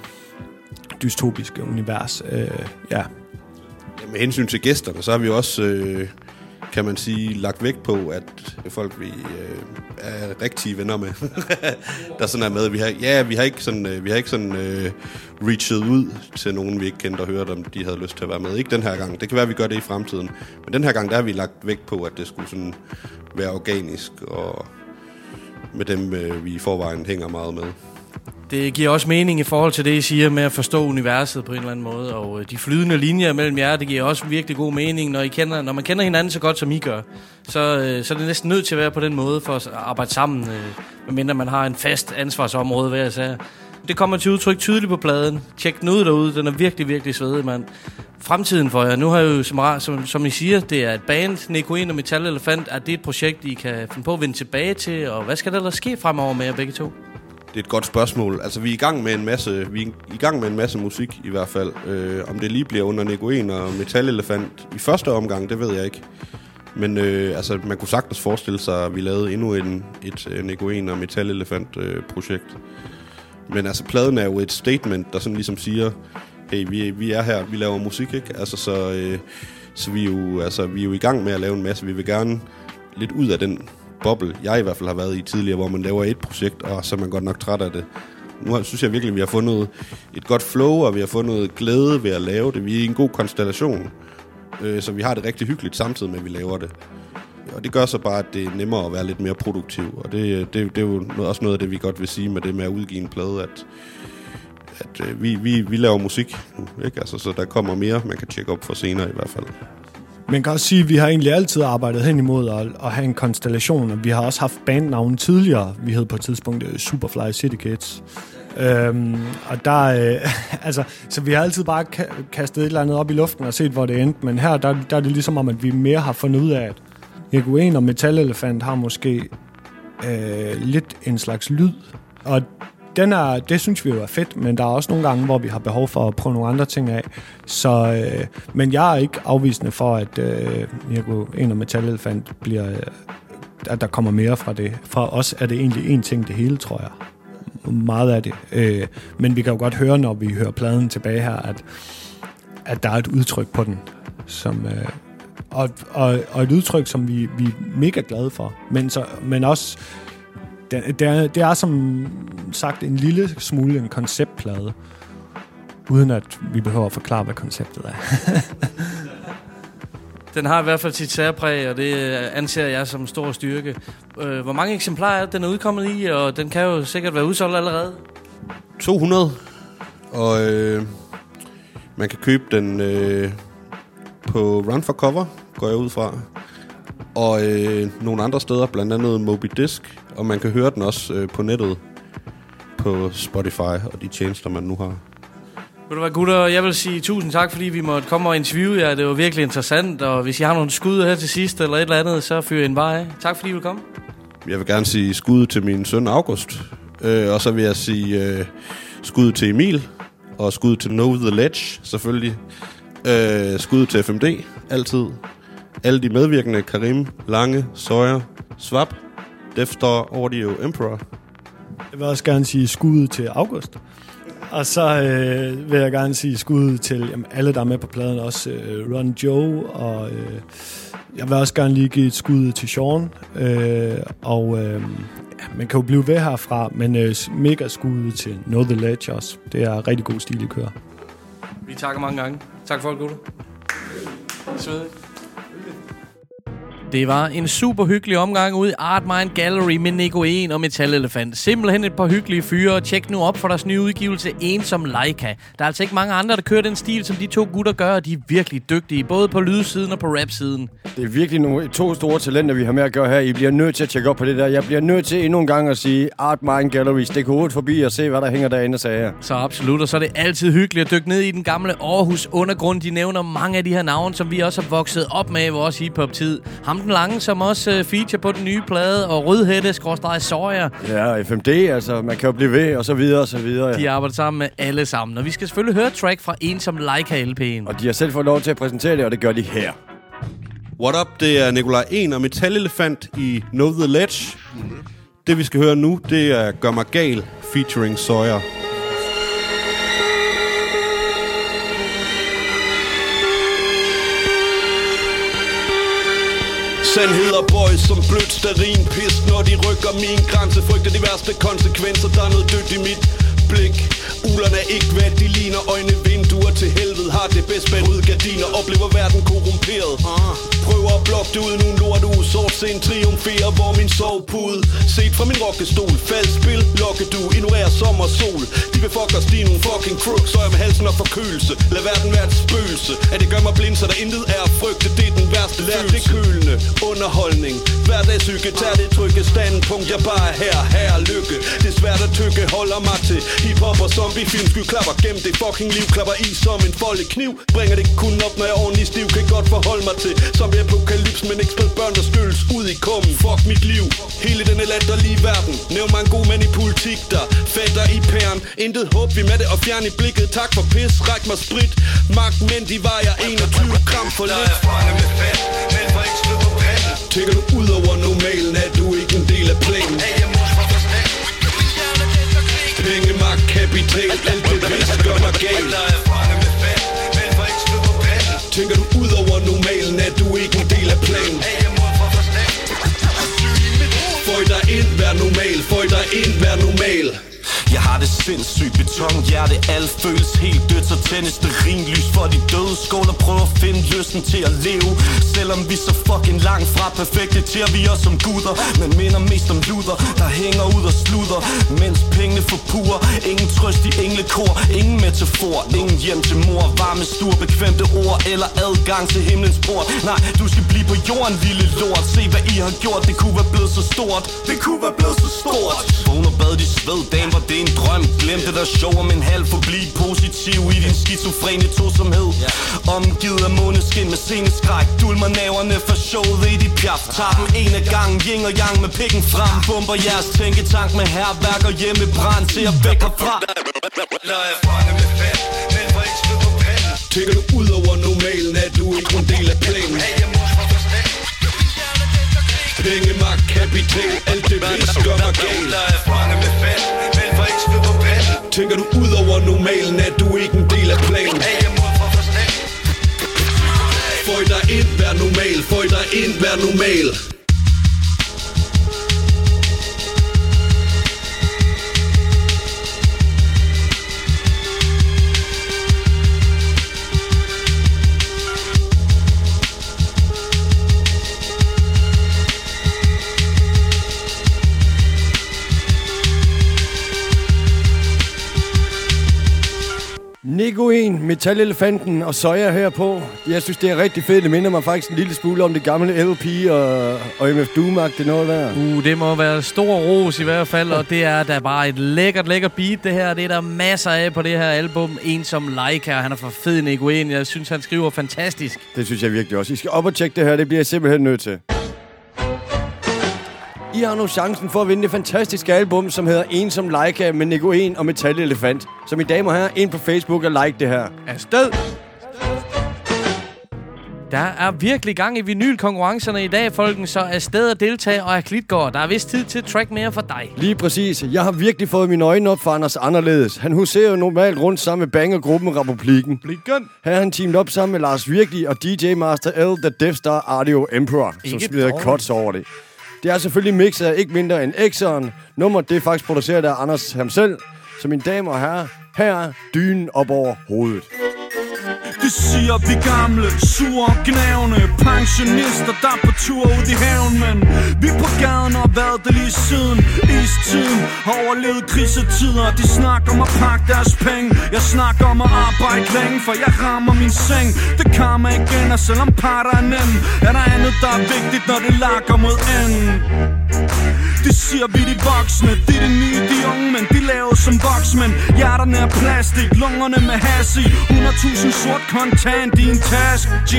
dystopiske univers. Øh, ja. ja. Med hensyn til gæsterne, så har vi også, øh, kan man sige, lagt vægt på, at folk vi øh, er rigtige venner med, der sådan er med. Vi har, ja, vi har ikke sådan, øh, vi har ikke sådan øh, reachet ud til nogen, vi ikke kendte og hørte, om de havde lyst til at være med. Ikke den her gang. Det kan være, at vi gør det i fremtiden. Men den her gang, der har vi lagt vægt på, at det skulle sådan være organisk og med dem, øh, vi i forvejen hænger meget med. Det giver også mening i forhold til det, I siger med at forstå universet på en eller anden måde. Og øh, de flydende linjer mellem jer, det giver også virkelig god mening. Når, I kender, når man kender hinanden så godt, som I gør, så, øh, så er det næsten nødt til at være på den måde for at arbejde sammen. Øh, medmindre man har en fast ansvarsområde hver især. Det kommer til udtryk tydeligt på pladen. Tjek den ud derude. Den er virkelig, virkelig svedig, mand. Fremtiden for jer. Nu har jeg jo, som, som, som I siger, det er et band. Nekoen og Metal Elefant. Er det et projekt, I kan finde på at vende tilbage til? Og hvad skal der, ellers ske fremover med jer begge to? Det er et godt spørgsmål. Altså, vi er i gang med en masse, vi er i gang med en masse musik i hvert fald. Øh, om det lige bliver under Negoen og Metal Elefant i første omgang, det ved jeg ikke. Men øh, altså, man kunne sagtens forestille sig, at vi lavede endnu en, et øh, Negoen og Metal Elefant øh, projekt. Men altså, pladen er jo et statement, der sådan ligesom siger, hey, vi, vi er her, vi laver musik, ikke? Altså, så, øh, så vi, er jo, altså, vi er jo i gang med at lave en masse. Vi vil gerne lidt ud af den boble, jeg i hvert fald har været i tidligere, hvor man laver et projekt, og så er man godt nok træt af det. Nu synes jeg virkelig, at vi har fundet et godt flow, og vi har fundet glæde ved at lave det. Vi er i en god konstellation, øh, så vi har det rigtig hyggeligt samtidig med, at vi laver det. Og det gør så bare, at det er nemmere at være lidt mere produktiv. Og det, øh, det, det er jo også noget af det, vi godt vil sige med det med at udgive en plade, at, at øh, vi, vi, vi laver musik nu, ikke? Altså, så der kommer mere, man kan tjekke op for senere i hvert fald. Man kan også sige, at vi har egentlig altid arbejdet hen imod at, at have en konstellation, og vi har også haft bandnavne tidligere. Vi hed på et tidspunkt øh, Superfly City Kids. Øhm, og der, øh, altså, så vi har altid bare kastet et eller andet op i luften og set, hvor det endte. Men her, der, der er det ligesom om, at vi mere har fundet ud af, at Egoen og Metal Elefant har måske øh, lidt en slags lyd. Og den er, det synes vi jo er fedt, men der er også nogle gange, hvor vi har behov for at prøve nogle andre ting af. Så, øh, men jeg er ikke afvisende for, at øh, Mirko, en og Metal Elefant bliver, øh, at der kommer mere fra det. Fra os er det egentlig en ting det hele, tror jeg. Meget af det. Øh, men vi kan jo godt høre, når vi hører pladen tilbage her, at, at der er et udtryk på den, som... Øh, og, og, og et udtryk, som vi, vi er mega glade for, men, så, men også det, det, er, det er som sagt en lille smule en konceptplade, uden at vi behøver at forklare, hvad konceptet er. Den har i hvert fald sit særpræg, og det anser jeg som stor styrke. Øh, hvor mange eksemplarer er den er udkommet i, og den kan jo sikkert være udsolgt allerede? 200, og øh, man kan købe den øh, på Run for Cover, går jeg ud fra. Og øh, nogle andre steder, blandt andet Moby Disk, og man kan høre den også øh, på nettet på Spotify og de tjenester, man nu har. Vil du være gutter, jeg vil sige tusind tak, fordi vi måtte komme og interviewe jer. Det var virkelig interessant, og hvis I har nogle skud her til sidst eller et eller andet, så fyr en vej. Tak fordi I vil komme. Jeg vil gerne sige skud til min søn August, øh, og så vil jeg sige øh, skud til Emil, og skud til Know The Ledge, selvfølgelig. Øh, skud til FMD, altid. Alle de medvirkende, Karim, Lange, Sawyer, Swap, Star Audio Emperor. Jeg vil også gerne sige skud til August. Og så øh, vil jeg gerne sige skud til jamen, alle, der er med på pladen. Også øh, Ron Joe og øh, Jeg vil også gerne lige give et skud til Sean, øh, og øh, ja, man kan jo blive ved herfra, men øh, mega skud til Know The Ledge også. Det er rigtig god stil, I kører. Vi takker mange gange. Tak for det, gutter. Svedigt. Det var en super hyggelig omgang ude i Art Mind Gallery med Nico 1 og Metal Elefant. Simpelthen et par hyggelige fyre. Tjek nu op for deres nye udgivelse Ensom Leica. Der er altså ikke mange andre, der kører den stil, som de to gutter gør, og de er virkelig dygtige, både på lydsiden og på rapsiden. Det er virkelig nogle, to store talenter, vi har med at gøre her. I bliver nødt til at tjekke op på det der. Jeg bliver nødt til endnu en gang at sige Art Mind Gallery. Stik hovedet forbi og se, hvad der hænger derinde og sager. Så absolut, og så er det altid hyggeligt at dykke ned i den gamle Aarhus undergrund. De nævner mange af de her navne, som vi også har vokset op med i vores hiphop-tid. Ham den lange, som også uh, feature på den nye plade, og Rødhætte, skråstrej Sawyer. Ja, FMD, altså man kan jo blive ved, og så videre, og så videre. Ja. De arbejder sammen med alle sammen. Og vi skal selvfølgelig høre track fra en som Leica LP'en. Og de har selv fået lov til at præsentere det, og det gør de her. What up, det er Nikolaj 1 og Metal Elefant i Know The Ledge. Det vi skal høre nu, det er Gør mig gal featuring Sawyer. Sandheder boys som blødt sterin pis Når de rykker min grænse Frygter de værste konsekvenser. Der er noget dødt i mit blik. Ulerne er ikke hvad de ligner. Øjne vinduer til helvede. Har det bedst bag gardiner Oplever verden korrumperet. Uh blokke det ud. Nogle lort Sort sen triumferer Hvor min sovepude. Set fra min rockestol. Falsk spil Lokke du. Ignorerer sommer og sol De vil fuck os De er nogle fucking crooks. Så jeg med halsen og forkølelse Lad verden være et spøgelse. At det gør mig blind Så der intet er at frygte. Det er den værste Lær det kølende. Underholdning. Hverdagsyke Tag det trygge standpunkt. Jeg bare er her. Her er lykke. Det er svært at tykke Holder mig til Hip-hop og zombie film Sky klapper gennem det fucking liv. Klapper i som en folde kniv Bringer det kun op når jeg er ordentlig stiv. Kan godt forholde mig til Som det apokalyps Men ikke spil børn der skyldes ud i kummen. Fuck mit liv Hele denne latterlige verden. Nævn mig en god mand i politik der Fætter i pæren. Intet håb vi med det og fjern i blikket. Tak for pis Ræk mig sprit. Magt men de vejer 21 gram for lidt. Tænker du ud over normalen Er du ikke en del af planen. Penge, magt, kapital Alt det pis gør mig gal. Tænker du ud over normalen Er du ikke Jeg har det sindssygt beton. Hjerte Alt føles helt dødt Så tændes det lys for de døde. Skål og prøv at finde lysten til at leve. Selvom vi så fucking langt fra perfekte Til vi os som guder. Men minder mest om luder Der hænger ud og sluder Mens pengene forpurer. Ingen trøst i englekor Ingen metafor. Ingen hjem til mor Varme stuer, Bekvemte ord. Eller adgang til himlens port Nej, du skal blive på jorden lille lort. Se hvad I har gjort. Det kunne være blevet så stort. Det kunne være blevet så stort. Vågn og bad i sved Dagen var det en drøm. Glem det der show om en halv Forbliv positiv i din skizofrene tosomhed. Omgivet af måneskin med sceneskræk. Dul mig naverne for showet i dit pjaf Tager dem en af gangen Yin og yang med pikken frem. Bomber jeres tænketank med herværk og hjemmebrand. Til at vække herfra Tænker du ud over normalen Er du ikke en del af planen? Penge, magt, kapital Alt det pis gør mig gal Tænker du ud over normalen Er du ikke en del af planen? Føj dig ind, vær normal. Føj dig ind, vær normal 1, Metalelefanten og Soja her på. Jeg synes, det er rigtig fedt. Det minder mig faktisk en lille smule om det gamle LP og, og MF Doom det noget der. Uh, det må være stor ros i hvert fald, og det er da bare et lækkert, lækkert beat, det her. Det er der masser af på det her album. En som Leica, han er for fed, 1. Jeg synes, han skriver fantastisk. Det synes jeg virkelig også. I skal op og tjekke det her, det bliver jeg simpelthen nødt til. I har nu chancen for at vinde det fantastiske album, som hedder En som Leica med Nico 1 og Metal Elefant. Så mine damer herrer, ind på Facebook og like det her. Afsted! Der er virkelig gang i vinylkonkurrencerne i dag, folken, så er sted at deltage og er klitgård. Der er vist tid til track mere for dig. Lige præcis. Jeg har virkelig fået mine øjne op for Anders anderledes. Han huserer jo normalt rundt sammen med bangergruppen Republiken. Republiken. Her er han teamet op sammen med Lars Virkelig og DJ Master L, The Death Star Audio Emperor, som Ikke smider dårligt. cuts over det. Det er selvfølgelig mixet af ikke mindre end Exxon. Nummer det er faktisk produceret af Anders ham selv. Så mine damer og herrer, her er dynen op over hovedet. Det siger vi gamle, sure og gnavne Pensionister, der er på tur ud i haven Men vi på gaden har været det lige siden Istiden. Har overlevet krisetider De snakker om at pakke deres penge. Jeg snakker om at arbejde længe For jeg rammer min seng. Det karma igen, og selvom parter er nem Er der andet, der er vigtigt, når det lakker mod enden det siger vi de voksne. Det er det nye, de unge, men de laver som voksmænd. Hjerterne er plastik, lungerne med has i. 100.000 sort kontant i en task G.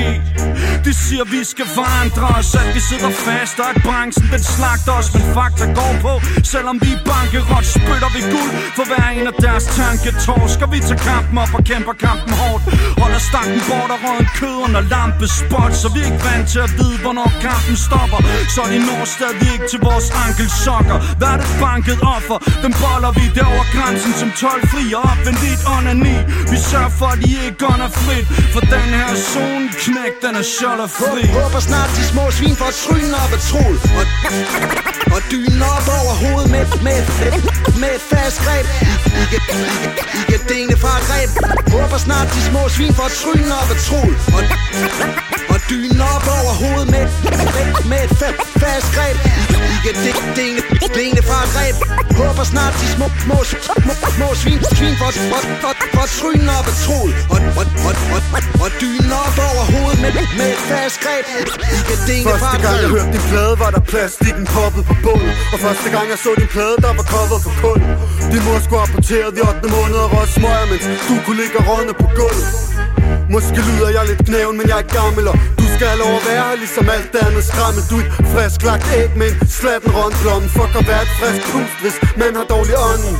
Det siger vi skal forandre os At vi sidder fast, og at branchen den slagter os. Men fakta går på, selvom vi er bankerot Spytter vi guld for hver en af deres tanke Torsker vi tage kampen op og kæmper kampen hårdt? Holder stanken bort og røden kød under lampespot Så vi er ikke vant til at vide, hvornår kampen stopper. Så de når stadig ikke til vores sokker. Hvad er det banket offer? Dem boller vi derover grænsen som 12 fri Og opvendigt onani Vi sørger for, at de ikke ånder frit. For den her zone knæk, den er sjoller fri. Håber snart de små svin får tryn op af trol og, og dynen op over hovedet med, med, med, med et fast greb. I kan, I kan, I dele fra et ræb Håber snart de små svin får tryn op af trol og, og dynen op over hovedet med, med, med et fa, fast greb. I I kan de, dele, dele fra et ræb Håber snart de små, små, små, små svin, svin får, får, får, får trynen op af trol og, og, og, og, og dynen op over hovedet med, med et fast greb. I dele fra Første et gang jeg ræb hørte din plade, var der plastikken poppet på bålet. Og første gang jeg så din plade, der var coveret for kul Din mor skulle rapportere de 8. måneder og smøger Mens du kunne ligge og rådne på gulvet Måske lyder jeg lidt knæven, men jeg er gammel Og du skal have lov at være her, ligesom alt det andet skrammel Du er et frisk lagt æg med en slatten rundblomme Fuck at være et frisk pust, hvis man har dårlig ånden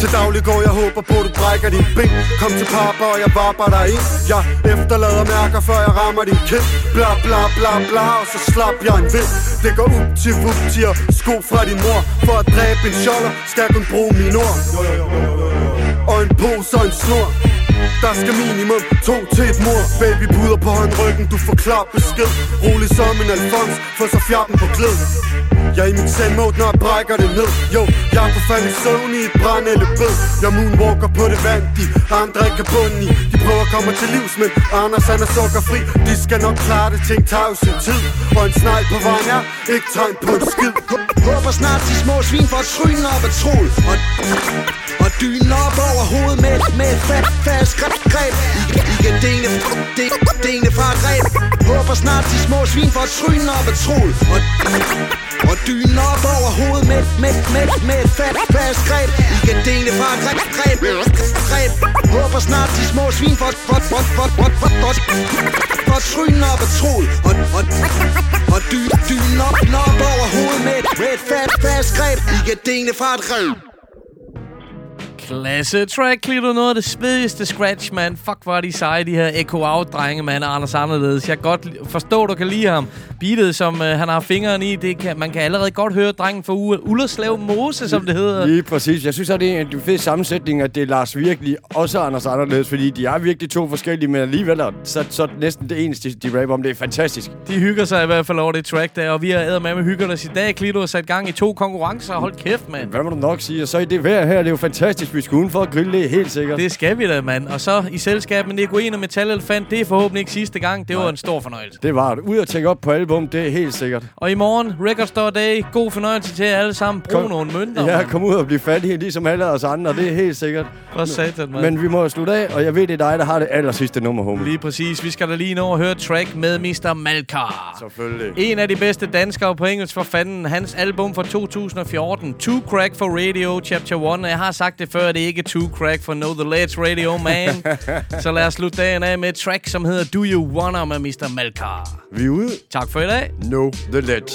til daglig går jeg håber på, du brækker din ben. Kom til papa, og jeg barber dig ind. Jeg efterlader mærker, før jeg rammer din kind Bla bla bla bla, og så slap jeg en vind. Det går ud til vupti og sko fra din mor. For at dræbe en sjoller, skal jeg kun bruge min ord. Og en pose og en snor der skal minimum to til et mor Baby puder på håndryggen, du får klar besked Rolig som en Alfons, for så fjerden på glæd Jeg er i mit zen mode, når jeg brækker det ned. Jo, jeg er på fald i søvn i et brand eller bed. Jeg moonwalker på det vand, de andre ikke kan bunden i. De prøver at komme til livs, men Anders han er sukkerfri. De skal nok klare det, ting tager jo sin tid. Og en snegl på vejen er ikke tegn på en skid. Håber snart de små svin får trynen op af trol og, og dynen op over hovedet med, med et fat fast greb, greb. I, I kan dele, de, dene fra et ræb Håber snart de små svin får trynen op af trul. Og, og dynen op over hovedet med, med, med, med et fat, fast greb. I kan dele fra et greb, greb, greb. Håber snart de små svin får, får, får, får, får, får, får, får trynen op af trul. Og, og, og dy, dynen op, op over hovedet med med et fast, fast greb. I kan dele fra et Klasse track, Klito. Noget af det svedigste scratch, man. Fuck, hvor er de seje, de her Echo Out-drenge, man. Anders Anderledes. Jeg kan godt forstå, du kan lide ham. Beatet, som uh, han har fingeren i, det kan, man kan allerede godt høre drengen fra U- Ullerslev Mose, som det hedder. Lige præcis. Jeg synes, at det er en fed sammensætning, at det er Lars virkelig også Anders anderledes, fordi de er virkelig to forskellige, men alligevel er så, så næsten det eneste, de, de rapper om. Det er fantastisk. De hygger sig i hvert fald over det track der, og vi har med med hygger os i dag. Klito har sat gang i to konkurrencer. Hold kæft, mand. Hvad må du nok sige? Og så i det vejr her, det er jo fantastisk. Vi skal udenfor og grille det, helt sikkert. Det skal vi da, mand. Og så i selskab med Nico og Metal Elefant. Det er forhåbentlig ikke sidste gang. Det var en stor fornøjelse. Det var det. Ud og tjekke op på album, det er helt sikkert. Og i morgen, Record Store Day. God fornøjelse til jer alle sammen. Brug Kom- nogle mønter. Ja, kom ud og blive fattige, ligesom alle os andre, det er helt sikkert. For satan, mand. Men vi må jo slutte af, og jeg ved, det er dig, der har det aller sidste nummer, homie. Lige præcis. Vi skal da lige nå at høre track med Mr. Malkar. Selvfølgelig. En af de bedste danskere på engelsk for fanden. Hans album fra 2014. Two Crack for Radio Chapter 1. Jeg har sagt det før, det er ikke Two Crack for Know The Ledge Radio Man. Så lad os slutte dagen af med et track, som hedder Do You Wanna med Mr. Malkar. Vi er ude. Tak for i dag. Know The Ledge.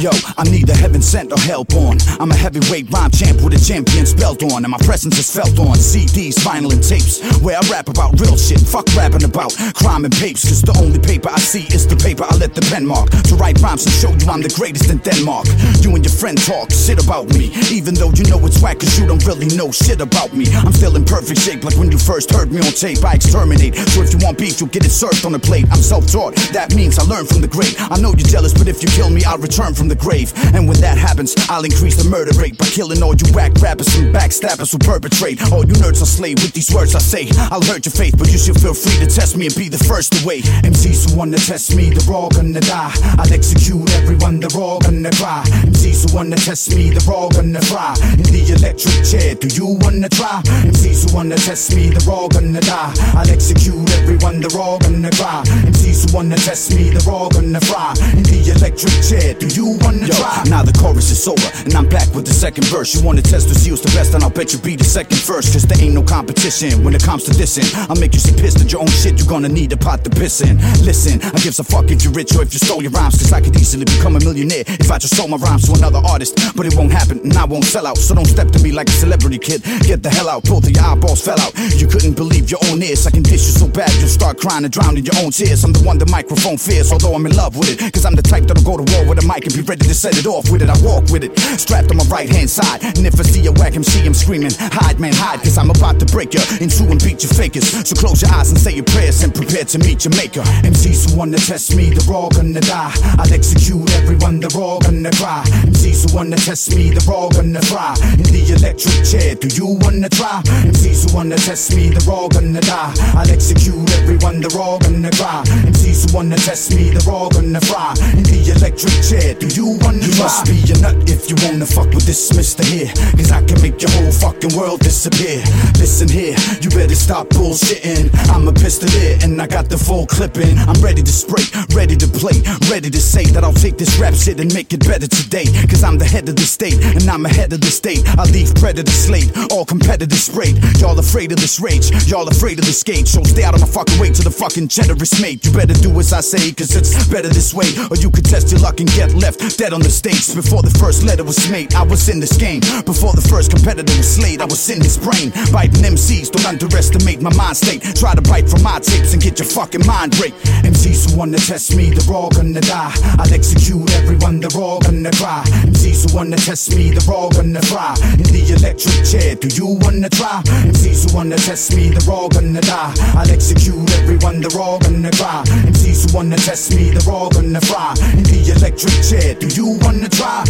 Yo, I'm neither heaven sent or hell born. I'm a heavyweight rhyme champ with a champion spelled on, and my presence is felt on CDs, vinyl, and tapes. Where I rap about real shit, fuck rapping about crime and papes. Cause the only paper I see is the paper I let the pen mark. To write rhymes and show you I'm the greatest in Denmark. You and your friend talk shit about me, even though you know it's whack cause you don't really know shit about me. I'm still in perfect shape like when you first heard me on tape. I exterminate. So if you want beef, you'll get it served on a plate. I'm self taught, that means I learn from the great. I know you're jealous, but if you kill me, I'll return from the grave. And when that happens, I'll increase the murder rate by killing all you whack rappers and backstabbers who perpetrate. All you nerds are slave with these words I say. I'll hurt your faith, but you should feel free to test me and be the first away. MCs who wanna test me, they're all gonna die. I'll execute everyone, they're all gonna cry. MCs who wanna test me, they're all gonna fry. In the electric chair, do you wanna try? MCs who wanna test me, they're all gonna die. I'll execute everyone, they're all gonna cry. MCs who wanna test me, they're all gonna fry. In the electric chair, do you wanna Yo, try? now the chorus is over, and I'm back with the second verse. You wanna test see who's the best, and I'll bet you be the second first. Cause there ain't no competition when it comes to dissing. I'll make you so pissed at your own shit, you're gonna need a pot to piss in. Listen, I gives a fuck if you're rich or if you stole your rhymes. Cause I could easily become a millionaire if I just sold my rhymes to another artist. But it won't happen, and I won't sell out. So don't step to me like a celebrity kid. Get the hell out, both of your eyeballs fell out. You couldn't believe your own ears. I can dish you so bad, you'll start crying and drown in your own tears. I'm the one the microphone fears, although I'm in love with it. Cause I'm the type that'll go to war with a mic and be ready to set it off with it. I walk with it, strapped on my right hand side. And if I see a whack MC, I'm screaming, hide man, hide. Cause I'm about to break you in two and beat your fakers. So close your eyes and say your prayers and prepare to meet your maker. MCs who wanna test me, they're all gonna die. I'll execute everyone, they're all gonna cry. MCs who wanna test me, they're all gonna fry. In the electric chair, do you wanna try? MCs who wanna test me, they're all gonna die. I'll execute everyone, they're all gonna cry. MCs who wanna test me, they're all gonna fry. In the electric chair, do you wanna You must be a nut if you wanna fuck with this mister here. Cause I can make your whole fucking world disappear. Listen here, you better stop bullshitting. I'm a pistolier and I got the full clipping. I'm ready to spray, ready to play, ready to say that I'll take this rap shit and make it better today. Cause I'm the head of the state and I'm ahead of the state. I leave predators slate, all competitors sprayed. Y'all afraid of this rage, y'all afraid of this gate. So stay out of my fucking way to the fucking generous mate. You better do as I say, cause it's better this way. Or you could test your luck and get left dead on the stage. Before the first letter was made, I was in this game. Before the first competitor was slayed, I was in his brain. Biting MCs, don't underestimate my mind state. Try to bite from my tapes and get your fucking mind break. MCs who wanna test me, they're all gonna die. I'll execute everyone, they're all gonna cry. MCs who wanna test me, they're all gonna fry. In the electric chair, do you wanna try? MCs who wanna test me, they're all gonna die. I'll execute everyone, they're all gonna cry. MCs who wanna test me, they're all gonna fry in the electric chair. Do you wanna try?